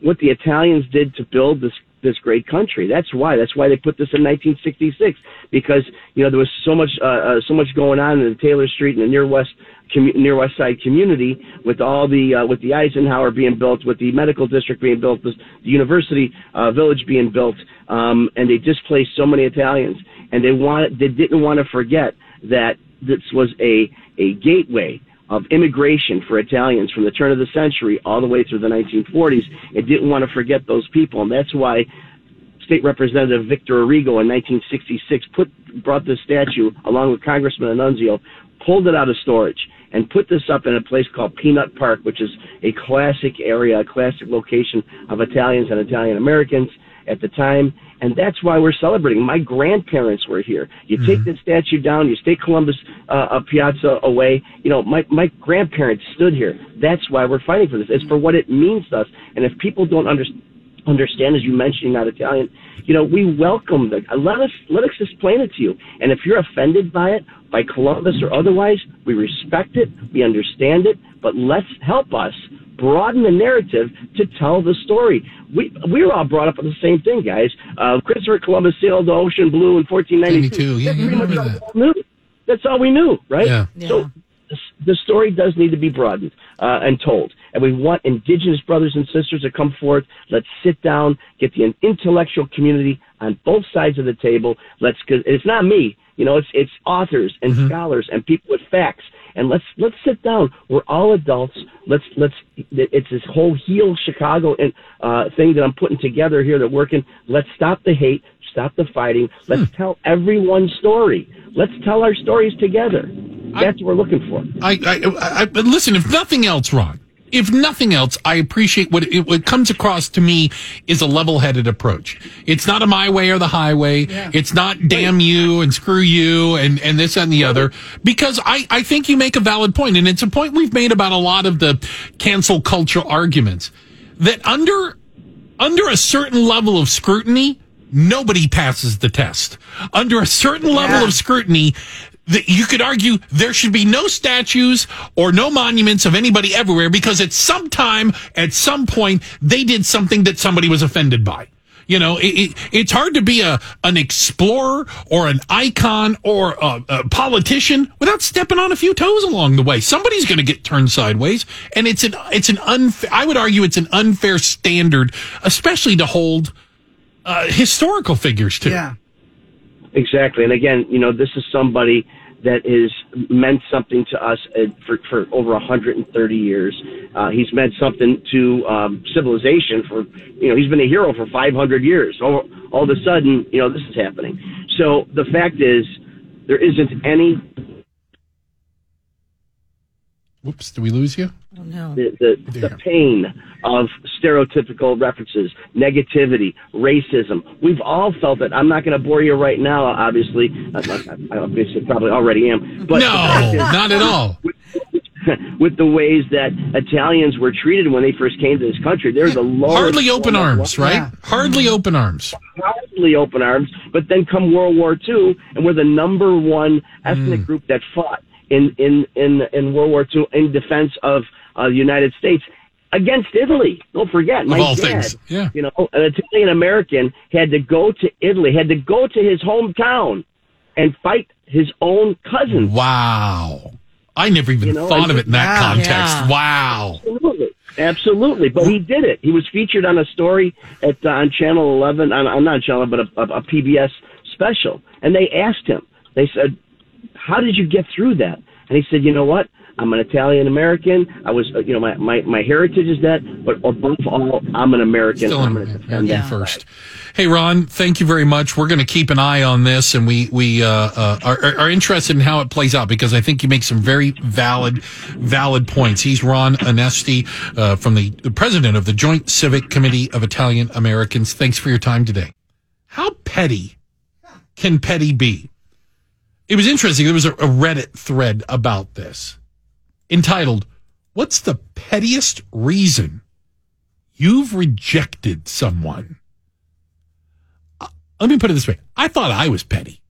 what the Italians did to build this this great country. That's why. That's why they put this in 1966 because you know there was so much uh, uh, so much going on in the Taylor Street and the near west commu- near west side community with all the uh, with the Eisenhower being built, with the medical district being built, the, university uh, village being built, um, and they displaced so many Italians, and they wanted they didn't want to forget that this was a a gateway of immigration for Italians from the turn of the century all the way through the 1940s. It didn't want to forget those people, and that's why State Representative Victor Arrigo in 1966 put brought this statue along with Congressman Annunzio, pulled it out of storage, and put this up in a place called Peanut Park, which is a classic area, a classic location of Italians and Italian Americans at the time. And that's why we're celebrating. My grandparents were here. You take the statue down, you take Columbus uh, uh, Piazza away. You know, my my grandparents stood here. That's why we're fighting for this. It's for what it means to us. And if people don't understand understand, as you mentioned, you're not Italian. You know, we welcome the. Let us let us explain it to you. And if you're offended by it, by Columbus or otherwise, we respect it, we understand it, but let's help us broaden the narrative to tell the story. We we were all brought up on the same thing, guys. Uh, Christopher Columbus sailed the ocean blue in 1492. yeah, That's you remember all that. we knew. That's all we knew, right? Yeah. So the- the story does need to be broadened uh, and told. And we want indigenous brothers and sisters to come forth. Let's sit down, get the intellectual community on both sides of the table. Let's, cause it's not me, you know, it's, it's authors and scholars and people with facts. And let's, let's sit down. We're all adults. Let's, let's, it's this whole heal Chicago and, uh, thing that I'm putting together here that working. Let's stop the hate, stop the fighting. Let's tell everyone's story. Let's tell our stories together. That's what we're looking for. I, I, I, but listen, if nothing else, Ron, if nothing else, I appreciate what it, what comes across to me is a level-headed approach. It's not a my way or the highway. It's not damn you and screw you and, and this and the other. Because I, I think you make a valid point, and it's a point we've made about a lot of the cancel culture arguments that under under a certain level of scrutiny, nobody passes the test. Under a certain level of scrutiny, that you could argue there should be no statues or no monuments of anybody everywhere because at some time, at some point, they did something that somebody was offended by. You know, it, it, it's hard to be a an explorer or an icon or a, a politician without stepping on a few toes along the way. Somebody's going to get turned sideways, and it's an it's an unfair. I would argue it's an unfair standard, especially to hold uh, historical figures to. Yeah. Exactly. And again, you know, this is somebody that has meant something to us uh, for, for over 130 years. Uh, he's meant something to um, civilization for, you know, he's been a hero for 500 years. All, all of a sudden, you know, this is happening. So the fact is, there isn't any Whoops! Did we lose you? Oh no. the, the, the pain of stereotypical references, negativity, racism. We've all felt it. I'm not going to bore you right now, obviously. I, I, I obviously probably already am. But no, not at all. with the ways that Italians were treated when they first came to this country, there's a low Hardly open arms, right? Hardly open arms. hardly open arms. But then come World War II, and we're the number one ethnic group that fought in in in in World War II in defense of uh, the United States against Italy. Don't forget, my all dad, things, yeah. you know, an Italian American had to go to Italy, had to go to his hometown and fight his own cousins. Wow. I never even You know, thought of it in that Yeah. context. Yeah. Wow. Absolutely, absolutely. But he did it. He was featured on a story at uh, on Channel 11, on, on not Channel, but a, a, a PBS special, and they asked him. They said, "How did you get through that?" And he said, "You know what? I'm an Italian American. I was, uh, you know, my, my, my heritage is that, but above all, I'm an American. Still I'm going to defend that first. Hey, Ron, thank you very much. We're going to keep an eye on this, and we we uh, uh, are, are interested in how it plays out because I think you make some very valid valid points. He's Ron Onesti uh, from the, the president of the Joint Civic Committee of Italian Americans. Thanks for your time today. How petty can petty be? It was interesting. There was a, a Reddit thread about this entitled, What's the pettiest reason you've rejected someone? Uh, Let me put it this way. I thought I was petty.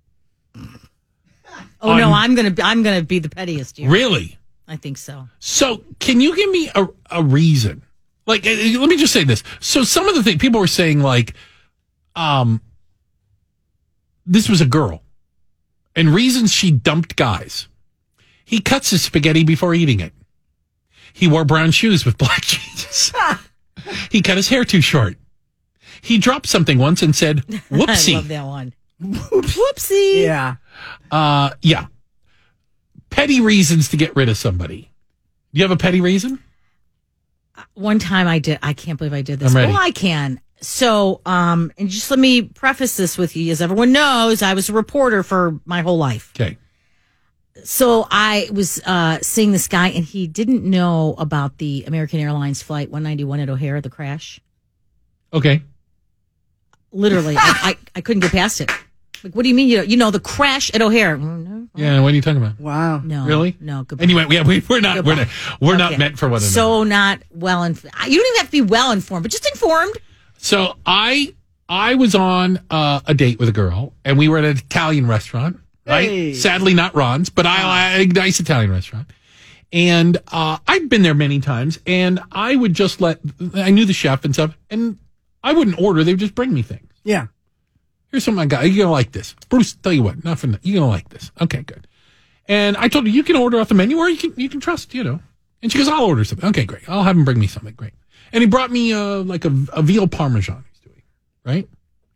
Oh no, I'm gonna be, I'm gonna be the pettiest here. Really? I think so. So, can you give me a, a reason? Like, uh, let me just say this. So, some of the things people were saying, like, um, this was a girl, and reasons she dumped guys. He cuts his spaghetti before eating it. He wore brown shoes with black jeans. he cut his hair too short. He dropped something once and said, whoopsie. I "Whoopsie." love that one. Whoopsie. Yeah. Uh, yeah. Petty reasons to get rid of somebody. Do you have a petty reason? One time I did. I can't believe I did this. I'm ready. Well, I can. So, um, and just let me preface this with you, as everyone knows, I was a reporter for my whole life. Okay. So I was uh, seeing this guy, and he didn't know about the American Airlines flight 191 at O'Hare, the crash. Okay. Literally, I, I, I couldn't get past it. Like, what do you mean? You know, you know the crash at O'Hare? Mm, No, Yeah. What are you talking about? Wow. no, Really? no. Goodbye. Anyway, yeah, we, we're not, we're not, we're not meant for one another. So not well informed. You don't even have to be well informed, but just informed. So I I was on uh, a date with a girl, and we were at an Italian restaurant. Right? Hey. Sadly, not Ron's, but I, I a nice Italian restaurant. And uh, I've been there many times, and I would just let I knew the chef and stuff, and I wouldn't order; they would just bring me things. Yeah. Here's something I got. You're gonna like this, Bruce. Tell you what, nothing. You're gonna like this. Okay, good. And I told her you can order off the menu, or you can you can trust, you know. And she goes, I'll order something. Okay, great. I'll have him bring me something. Great. And he brought me uh, like a, a veal parmesan. He's doing right.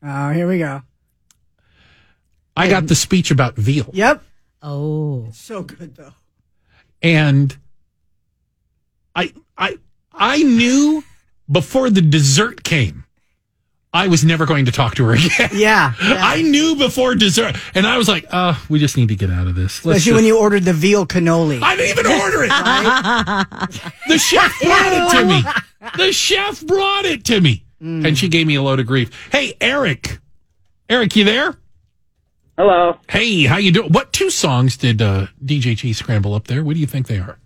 Oh, here we go. I got the speech about veal, Yep. Oh, So good though. and I I I knew before the dessert came, I was never going to talk to her again. Yeah. I knew before dessert, and I was like, "Uh, we just need to get out of this." Let's Especially when you ordered the veal cannoli. I didn't even order it. the chef brought it to me. The chef brought it to me, and she gave me a load of grief. Hey, Eric, Eric, you there? Hello. Hey, how you doing? What two songs did uh, DJ G scramble up there? What do you think they are?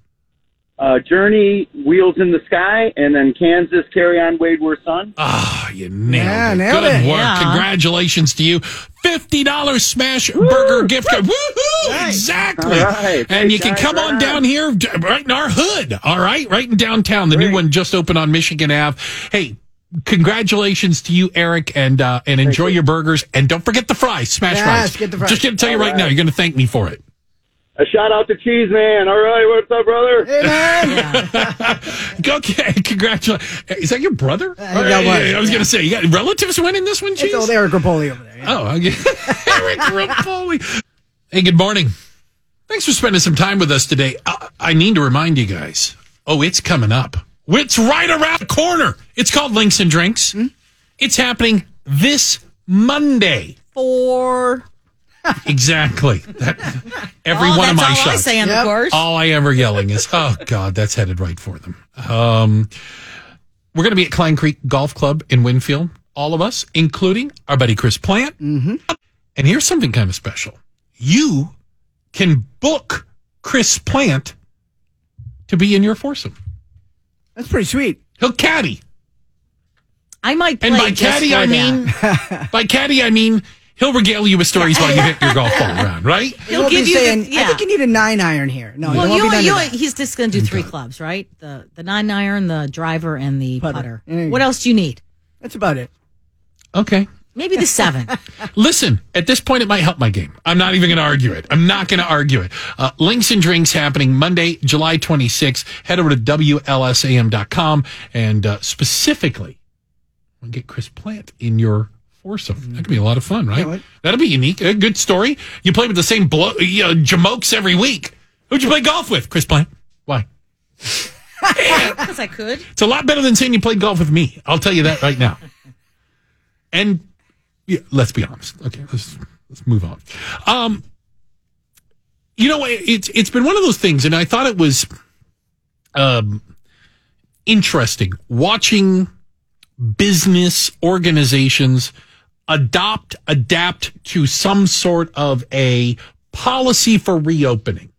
uh, Journey, Wheels in the Sky, and then Kansas, Carry On, Wayward Son. Ah, you nailed Yeah, it. nailed Good it. work. Yeah. Congratulations to you. $50 smash burger gift card. Woohoo! Exactly. All right. And Thanks, you can guys. come on Right down here, right in our hood. All right. Right in downtown. The new one just opened on Michigan Ave. Hey, congratulations to you, Eric, and, uh, and enjoy your burgers. And don't forget the fries, smash Yes, fries. get the fries. Just going to tell you All right, now, you're going to thank me for it. A shout out to Cheese Man. All right, what's up, brother? Hey, man. Okay, congratulations. Is that your brother? I think that was, I was yeah. going to say, you got relatives winning this one, It's old Eric Rapoli over there. yeah. Oh, okay. Eric Rapoli. Hey, good morning. Thanks for spending some time with us today. I, I need to remind you guys. Oh, it's coming up. It's right around the corner. It's called Links and Drinks. It's happening this Monday. Four. Exactly. That, every oh, one that's of my all I shots. say, and Yep. of course. All I ever yelling is, "Oh God, that's headed right for them." Um, we're going to be at Klein Creek Golf Club in Winfield, all of us, including our buddy Chris Plante. Mm-hmm. And here's something kind of special: you can book Chris Plante to be in your foursome. That's pretty sweet. He'll caddy, I might play and by just caddy for I that. mean, by caddy I mean he'll regale you with stories while you hit your golf ball around, right? You He'll won't give be you the- saying, I yeah. think you need a nine iron here. No, Well, you you, you, he's just going to do three clubs, right? The the nine iron, the driver, and the Putter. putter. There you What else do you need? That's about it. Okay. Maybe the seven. Listen, at this point, it might help my game. I'm not even going to argue it. I'm not going to argue it. Uh, Links and Drinks happening Monday, July 26th. Head over to WLSAM.com and uh, specifically get Chris Plante in your foursome. That could be a lot of fun, right? what? That'll be unique. A good story. You play with the same blow, you know, jamokes every week. Who'd you play golf with? Chris Plante. Why? Because I could. It's a lot better than saying you played golf with me. I'll tell you that right now. And yeah, let's be honest. Okay, let's let's move on. Um, you know, it- it's it's been one of those things, and I thought it was um interesting watching business organizations adopt adapt to some sort of a policy for reopening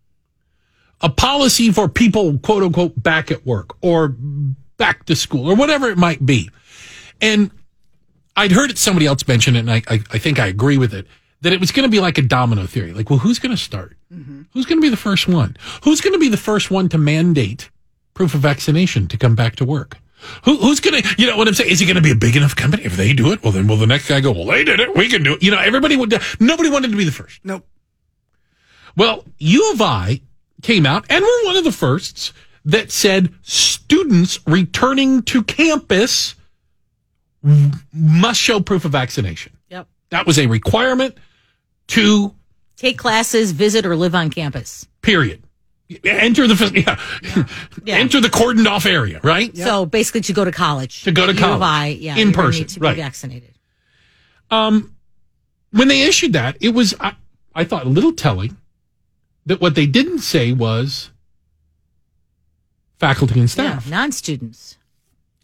a policy for people, quote unquote, back at work or back to school or whatever it might be. And I'd heard it somebody else mention it, and I, I, I think I agree with it, that it was going to be like a domino theory. Like, well, who's going to start? Mm-hmm. Who's going to be the first one? Who's going to be the first one to mandate proof of vaccination to come back to work? Who, who's going to, you know what I'm saying? Is it going to be a big enough company? If they do it, well, then will the next guy go, well, they did it. We can do it. You know, everybody would, nobody wanted to be the first. Nope. Well, U of I came out and were one of the firsts that said students returning to campus must show proof of vaccination. Yep. That was a requirement to Take classes, visit, or live on campus. period. Enter the fac- yeah. Yeah. enter the cordoned off area, right? So basically, to go to college. To go to college. I, yeah, In person, to be right. vaccinated. Um, when they issued that, it was I, I thought a little telling that what they didn't say was faculty and Yeah, staff non-students.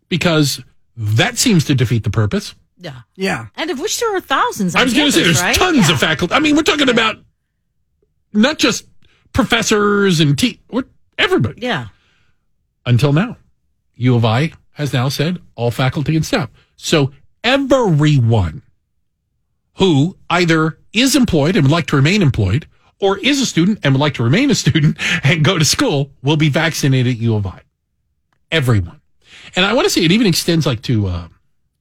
because that seems to defeat the purpose. Yeah, Yeah. and of which there are thousands. On I was going to say there's right? tons Yeah. of faculty. I mean, we're talking about not just professors and te- everybody. Yeah, Until now, U of I has now said all faculty and staff. So everyone who either is employed and would like to remain employed or is a student and would like to remain a student and go to school will be vaccinated at U of I. Everyone. And I want to say it even extends like to, uh,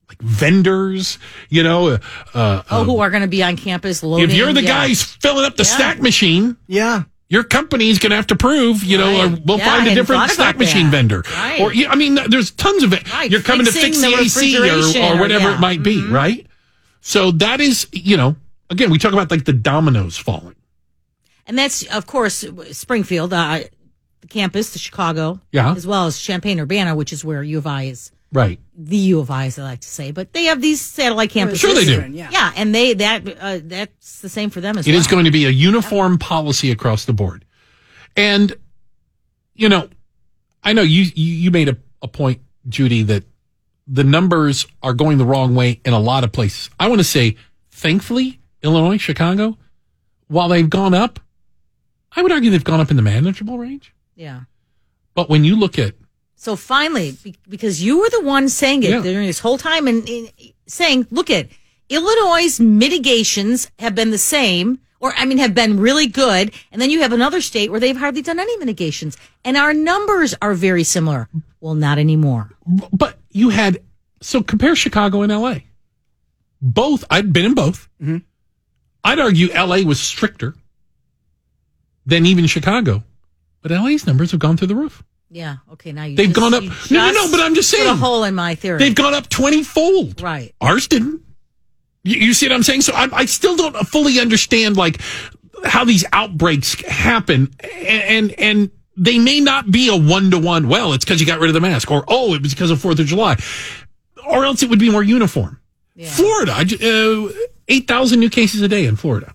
like vendors, you know, uh, uh, oh, who are going to be on campus loading? if you're the yeah. guys filling up the Yeah. stack machine, Yeah. your company's going to have to prove, you know, Right. or we'll Yeah, find a different thought stack machine that. vendor. Right. Or, yeah, I mean, there's tons of it. Right, You're coming to fixing fix the the AC or, refrigeration or or- whatever yeah. it might be, right? So that is, you know, again, we talk about like the dominoes falling. and that's of course Springfield, uh, the campus, the Chicago, Yeah. as well as Champaign Urbana, which is where U of I is. Right. The U of I, as I like to say, but they have these satellite campuses. Sure they do. Yeah. Yeah, and they that uh, that's the same for them as It well. is going to be a uniform policy across the board. And, you know, I know you, you, you made a, a point, Judy, that the numbers are going the wrong way in a lot of places. I want to say, thankfully, Illinois, Chicago, while they've gone up, I would argue they've gone up in the manageable range. Yeah, But when you look at So finally, because you were the one saying it Yeah. during this whole time and, and saying, look at Illinois' mitigations have been the same, or I mean, have been really good. And then you have another state where they've hardly done any mitigations. And our numbers are very similar. Well, not anymore. but you had so compare Chicago and LA. Both I'd been in both. Mm-hmm. I'd argue LA was stricter than even Chicago, but LA's numbers have gone through the roof. Yeah. Okay. Now you They've just- gone up- No, no, no, but I'm just put a hole in my theory. They've gone up twenty fold. right. Ours didn't. You, you see what I'm saying? So I, I still don't fully understand like how these outbreaks happen, and and, and they may not be a one to one. Well, it's because you got rid of the mask, or oh, it was because of Fourth of July, or else it would be more uniform. Florida, uh, eight thousand new cases a day in Florida.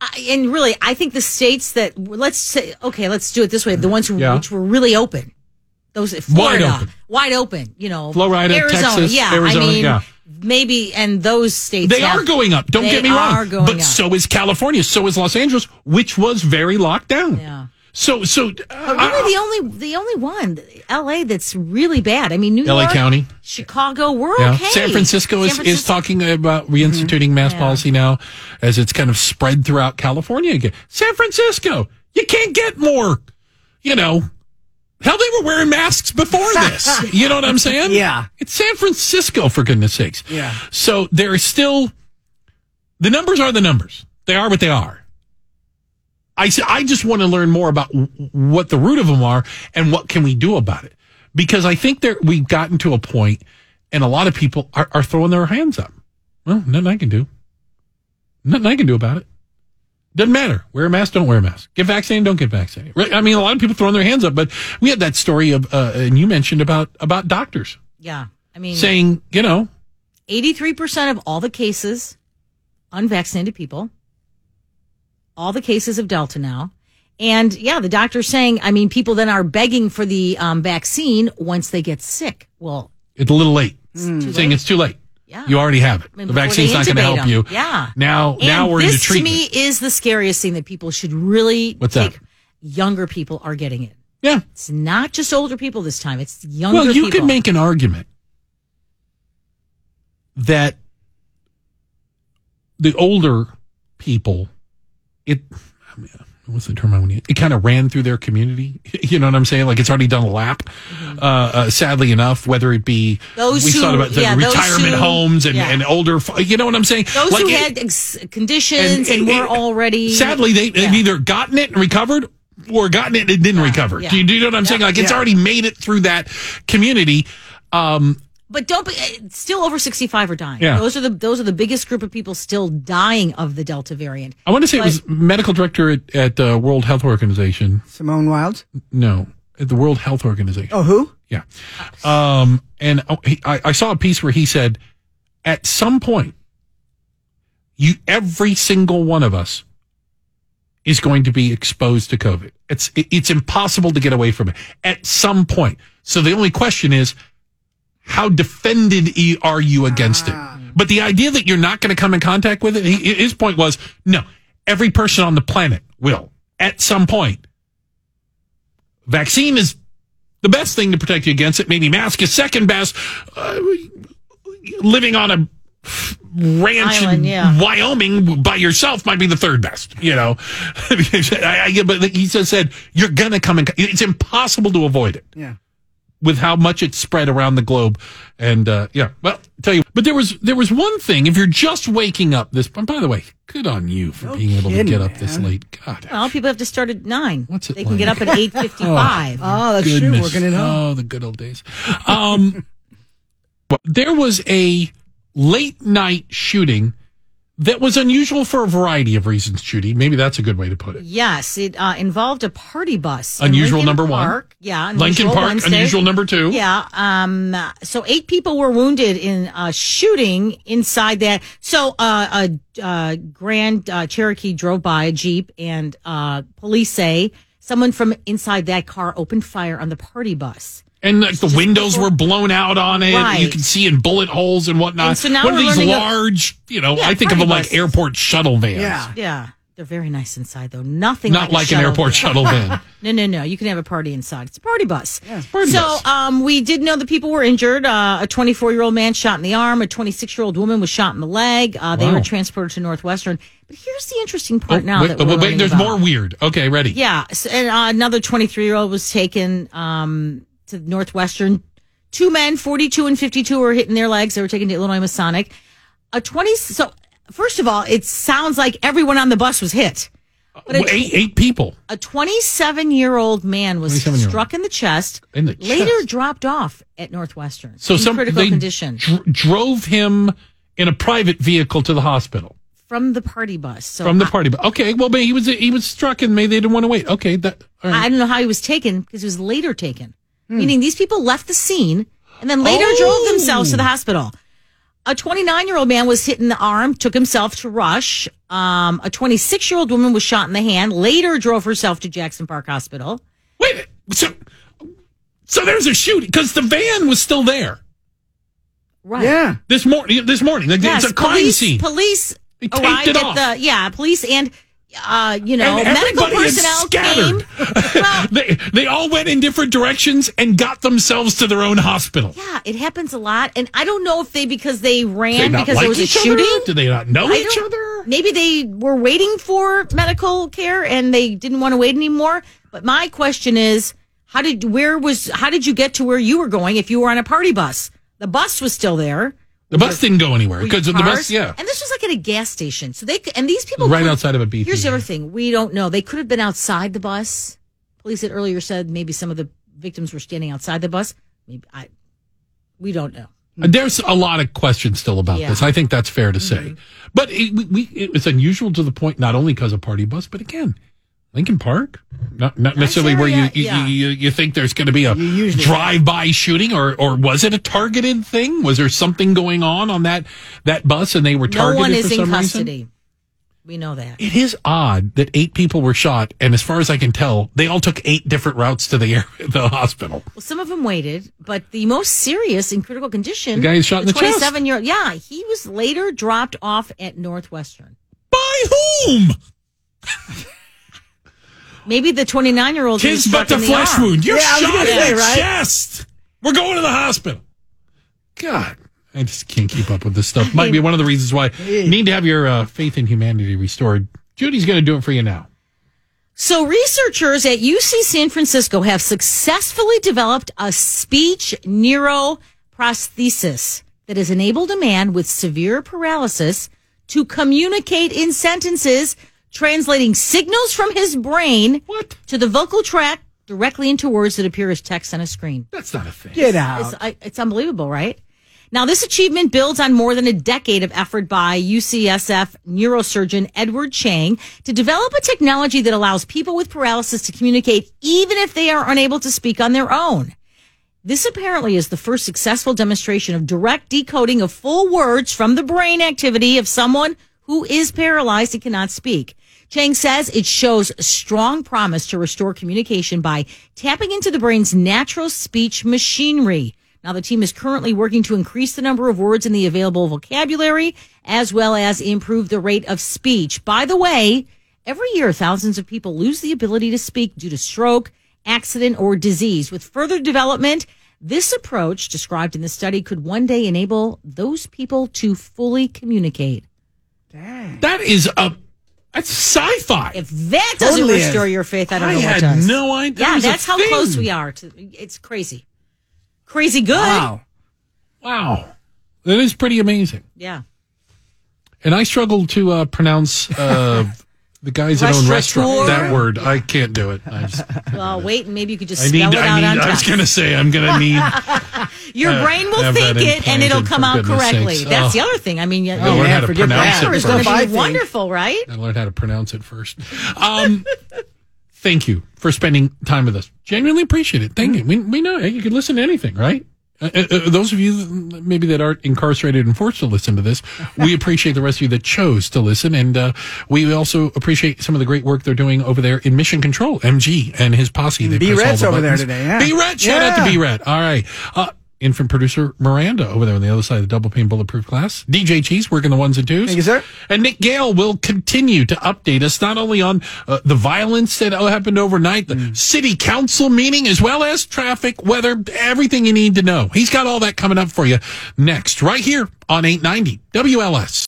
I, and really, I think the states that let's say, okay, let's do it this way: the ones who, Yeah. which were really open, those Florida, open. wide open, you know, Florida, Arizona, Texas, yeah, Arizona, I mean, yeah. maybe, and those states They have- are going up. Don't get me wrong. but up. so is California. So is Los Angeles, which was very locked down. Yeah. So so uh, But really, the only the only one, L.A. that's really bad. I mean, New LA York, County. Chicago, we're Yeah. okay. San Francisco is, San is Francisco- talking about reinstituting mask Yeah. policy now as it's kind of spread throughout California again. San Francisco, you can't get more, you know. Hell, they were wearing masks before this. you know what I'm saying? Yeah. It's San Francisco, for goodness sakes. Yeah. So there is still, the numbers are the numbers. They are what they are. I, s- I just want to learn more about what the root of them are and what can we do about it. Because I think that we've gotten to a point and a lot of people are, are throwing their hands up. Well, nothing I can do. Nothing I can do about it. Doesn't matter. Wear a mask, don't wear a mask. Get vaccinated, don't get vaccinated. Right? I mean, a lot of people throwing their hands up, but we had that story of, uh, and you mentioned about, about doctors Yeah, I mean, saying, you know, eighty-three percent of all the cases, unvaccinated people, all the cases of Delta now. And yeah, the doctor's saying, I mean, people then are begging for the um, vaccine once they get sick. Well, it's a little late. too saying it's too late. Yeah. You already have it. I mean, the vaccine's not going to help you. Yeah. Now, And now we're into this to treatment. me is the scariest thing that people should really What's take. that? Younger people are getting it. yeah. It's not just older people this time. It's younger Well, you people. could make an argument that the older people, it, I mean, what's the term I want to use? It kind of ran through their community. You know what I'm saying? Like it's already done a lap. Uh, uh, sadly enough, whether it be Mm-hmm. Those we who- thought about the yeah, retirement who- homes and, yeah. and older, you know what I'm saying? Those Like who it- had ex- conditions and, were already sadly they, they've either gotten it and recovered or gotten it and didn't recover. yeah. Do, you, do you know what I'm saying? Like it's Yeah. already made it through that community. Um, But don't be eh, still over sixty five are dying. Yeah. Those are the those are the biggest group of people still dying of the Delta variant. I want to say it was medical director at, at the World Health Organization. Simone Wilds. No, at the World Health Organization. Oh, who? Yeah. Um, and oh, I, I saw a piece where he said, at some point, you every single one of us is going to be exposed to COVID. It's it, it's impossible to get away from it at some point. So the only question is, how defended e- are you against it? But the idea that you're not going to come in contact with it, he, his point was, no, every person on the planet will at some point. Vaccine is the best thing to protect you against it. Maybe mask is second best. Uh, living on a ranch in yeah. Wyoming by yourself might be the third best. You know, I, I, but he just said you're gonna come in. It's impossible to avoid it Yeah. With how much it's spread around the globe. And uh, yeah, well, I'll tell you. But there was there was one thing. If you're just waking up this, and by the way, good on you for being able to get up this late. God, Well, people have to start at nine. What's it They can get up at eight fifty five. Oh, that's true. Working it home. Oh, the good old days. Um, but there was a late night shooting that was unusual for a variety of reasons, Judy. Maybe that's a good way to put it. Yes, it uh, involved a party bus. Unusual number one. Park. Yeah, Lincoln Park, Wednesday. unusual number two. Yeah. Um. So eight people were wounded in a shooting inside that. So uh, a uh, Grand uh, Cherokee drove by a jeep, and uh, police say someone from inside that car opened fire on the party bus. And like the windows before- were blown out on it. Right. You can see in bullet holes and whatnot. And so now One of we're these learning a- large, you know, Yeah, I think of them party like airport shuttle vans. Yeah. Yeah. They're very nice inside, though. Nothing Not like, a an airport van. shuttle van. No, no, no. You can have a party inside. It's a party bus. party so, bus. um, we did know that people were injured. Uh, a 24 year old man shot in the arm. A 26 year old woman was shot in the leg. Uh, they Wow. were transported to Northwestern. But here's the interesting part now wait, that we're wait, wait, there's about. more weird. Okay, ready. Yeah, s- and uh, another 23 year old was taken um, to Northwestern. Two men, 42 and 52, were hitting their legs. They were taken to Illinois Masonic. A 20. So, first of all, it sounds like everyone on the bus was hit. But a, Eight, eight people. a 27 year old man was struck in the chest. In the later chest. dropped off at Northwestern. So some critical condition dr- drove him in a private vehicle to the hospital from the party bus. So from the party. But okay, well, but he was he was struck and maybe they didn't want to wait. Okay, that right. I don't know how he was taken because he was later taken. Meaning these people left the scene and then later Oh. drove themselves to the hospital. A 29 year old man was hit in the arm, took himself to Rush. Um, a 26 year old woman was shot in the hand, later drove herself to Jackson Park Hospital. wait. So so there's a shooting because the van was still there Right. Yeah. this morning. This morning, like, Yes, it's a crime police, scene. Police They taped arrived it at off. the yeah, police and uh, you know, and medical personnel came. Well, they they all went in different directions and got themselves to their own hospital. yeah, it happens a lot, and I don't know if they because they Did they ran because like there was a shooting. Other? Did they not know I each other? Maybe they were waiting for medical care and they didn't want to wait anymore. But my question is, how did where was how did you get to where you were going if you were on a party bus? The bus was still there. The bus didn't go anywhere because the bus. Yeah, And this was like at a gas station. So they could- and these people right outside of a BP. Here's the other thing. We don't know. They could have been outside the bus. Police had earlier said maybe some of the victims were standing outside the bus. Maybe I we don't know. Uh, There's a lot of questions still about Yeah. this. I think that's fair to say. Mm-hmm. But it, we, we, it was unusual to the point, not only because of party bus, but again, Lincoln Park, not, not necessarily where you, you, yeah. you, you think there's going to be a drive-by shooting or, or was it a targeted thing? Was there something going on on that, that bus and they were targeted? No one for is in some custody. reason? We know that. It is odd that eight people were shot. And as far as I can tell, they all took eight different routes to the the hospital. Well, some of them waited, but the most serious in critical condition, The guy shot in the chest? 27 year old, yeah, he was later dropped off at Northwestern. By whom? Maybe the 29 year old Tis but a flesh wound. You're Yeah, shot in say, the right? chest. We're going to the hospital. God, I just can't keep up with this stuff. Might be one of the reasons why you need to have your uh, faith in humanity restored. Judy's going to do it for you now. So, researchers at UC San Francisco have successfully developed a speech neuroprosthesis that has enabled a man with severe paralysis to communicate in sentences, translating signals from his brain What? to the vocal tract directly into words that appear as text on a screen. That's not a thing. Get out. It's, I, it's unbelievable, right? Now, this achievement builds on more than a decade of effort by UCSF neurosurgeon Edward Chang to develop a technology that allows people with paralysis to communicate even if they are unable to speak on their own. This apparently is the first successful demonstration of direct decoding of full words from the brain activity of someone who is paralyzed and cannot speak. Chang says it shows strong promise to restore communication by tapping into the brain's natural speech machinery. Now, the team is currently working to increase the number of words in the available vocabulary as well as improve the rate of speech. By the way, every year thousands of people lose the ability to speak due to stroke, accident, or disease. With further development, this approach described in the study could one day enable those people to fully communicate. That is a that's sci-fi. If that doesn't Totally is. restore your faith, I don't I know what had does. no idea. Yeah, That was a that's how thing. close we are to. It's crazy, crazy good. Wow. Wow, that is pretty amazing. Yeah. And I struggle to uh, pronounce uh, the guys that own restaurant. That word, I can't do it. I, just, Well, wait, and maybe you could just I need. spell it I out need. on I was going to say I'm going to need. Your uh, brain will think it, and it'll come out correctly. sakes. That's Oh. the other thing. I mean, yeah, Gotta learn oh, how to pronounce that. it. grammar is going to be wonderful, right? I learned how to pronounce it first. Um, thank you for spending time with us. Genuinely appreciate it. Thank you. We, we know you can listen to anything, right? Uh, uh, uh, those of you maybe that aren't incarcerated and forced to listen to this, we appreciate the rest of you that chose to listen, and uh, we also appreciate some of the great work they're doing over there in Mission Control, MG and his posse. They B. Rhett's the over there today, yeah. B. Rhett, shout out to B. Rhett. All right. Infant producer Miranda over there on the other side of the double pane bulletproof glass. DJ Cheese working the ones and twos. Thank you, sir. And Nick Gale will continue to update us not only on uh, the violence that happened overnight, the city council meeting, as well as traffic, weather, everything you need to know. He's got all that coming up for you next, right here on 890 WLS.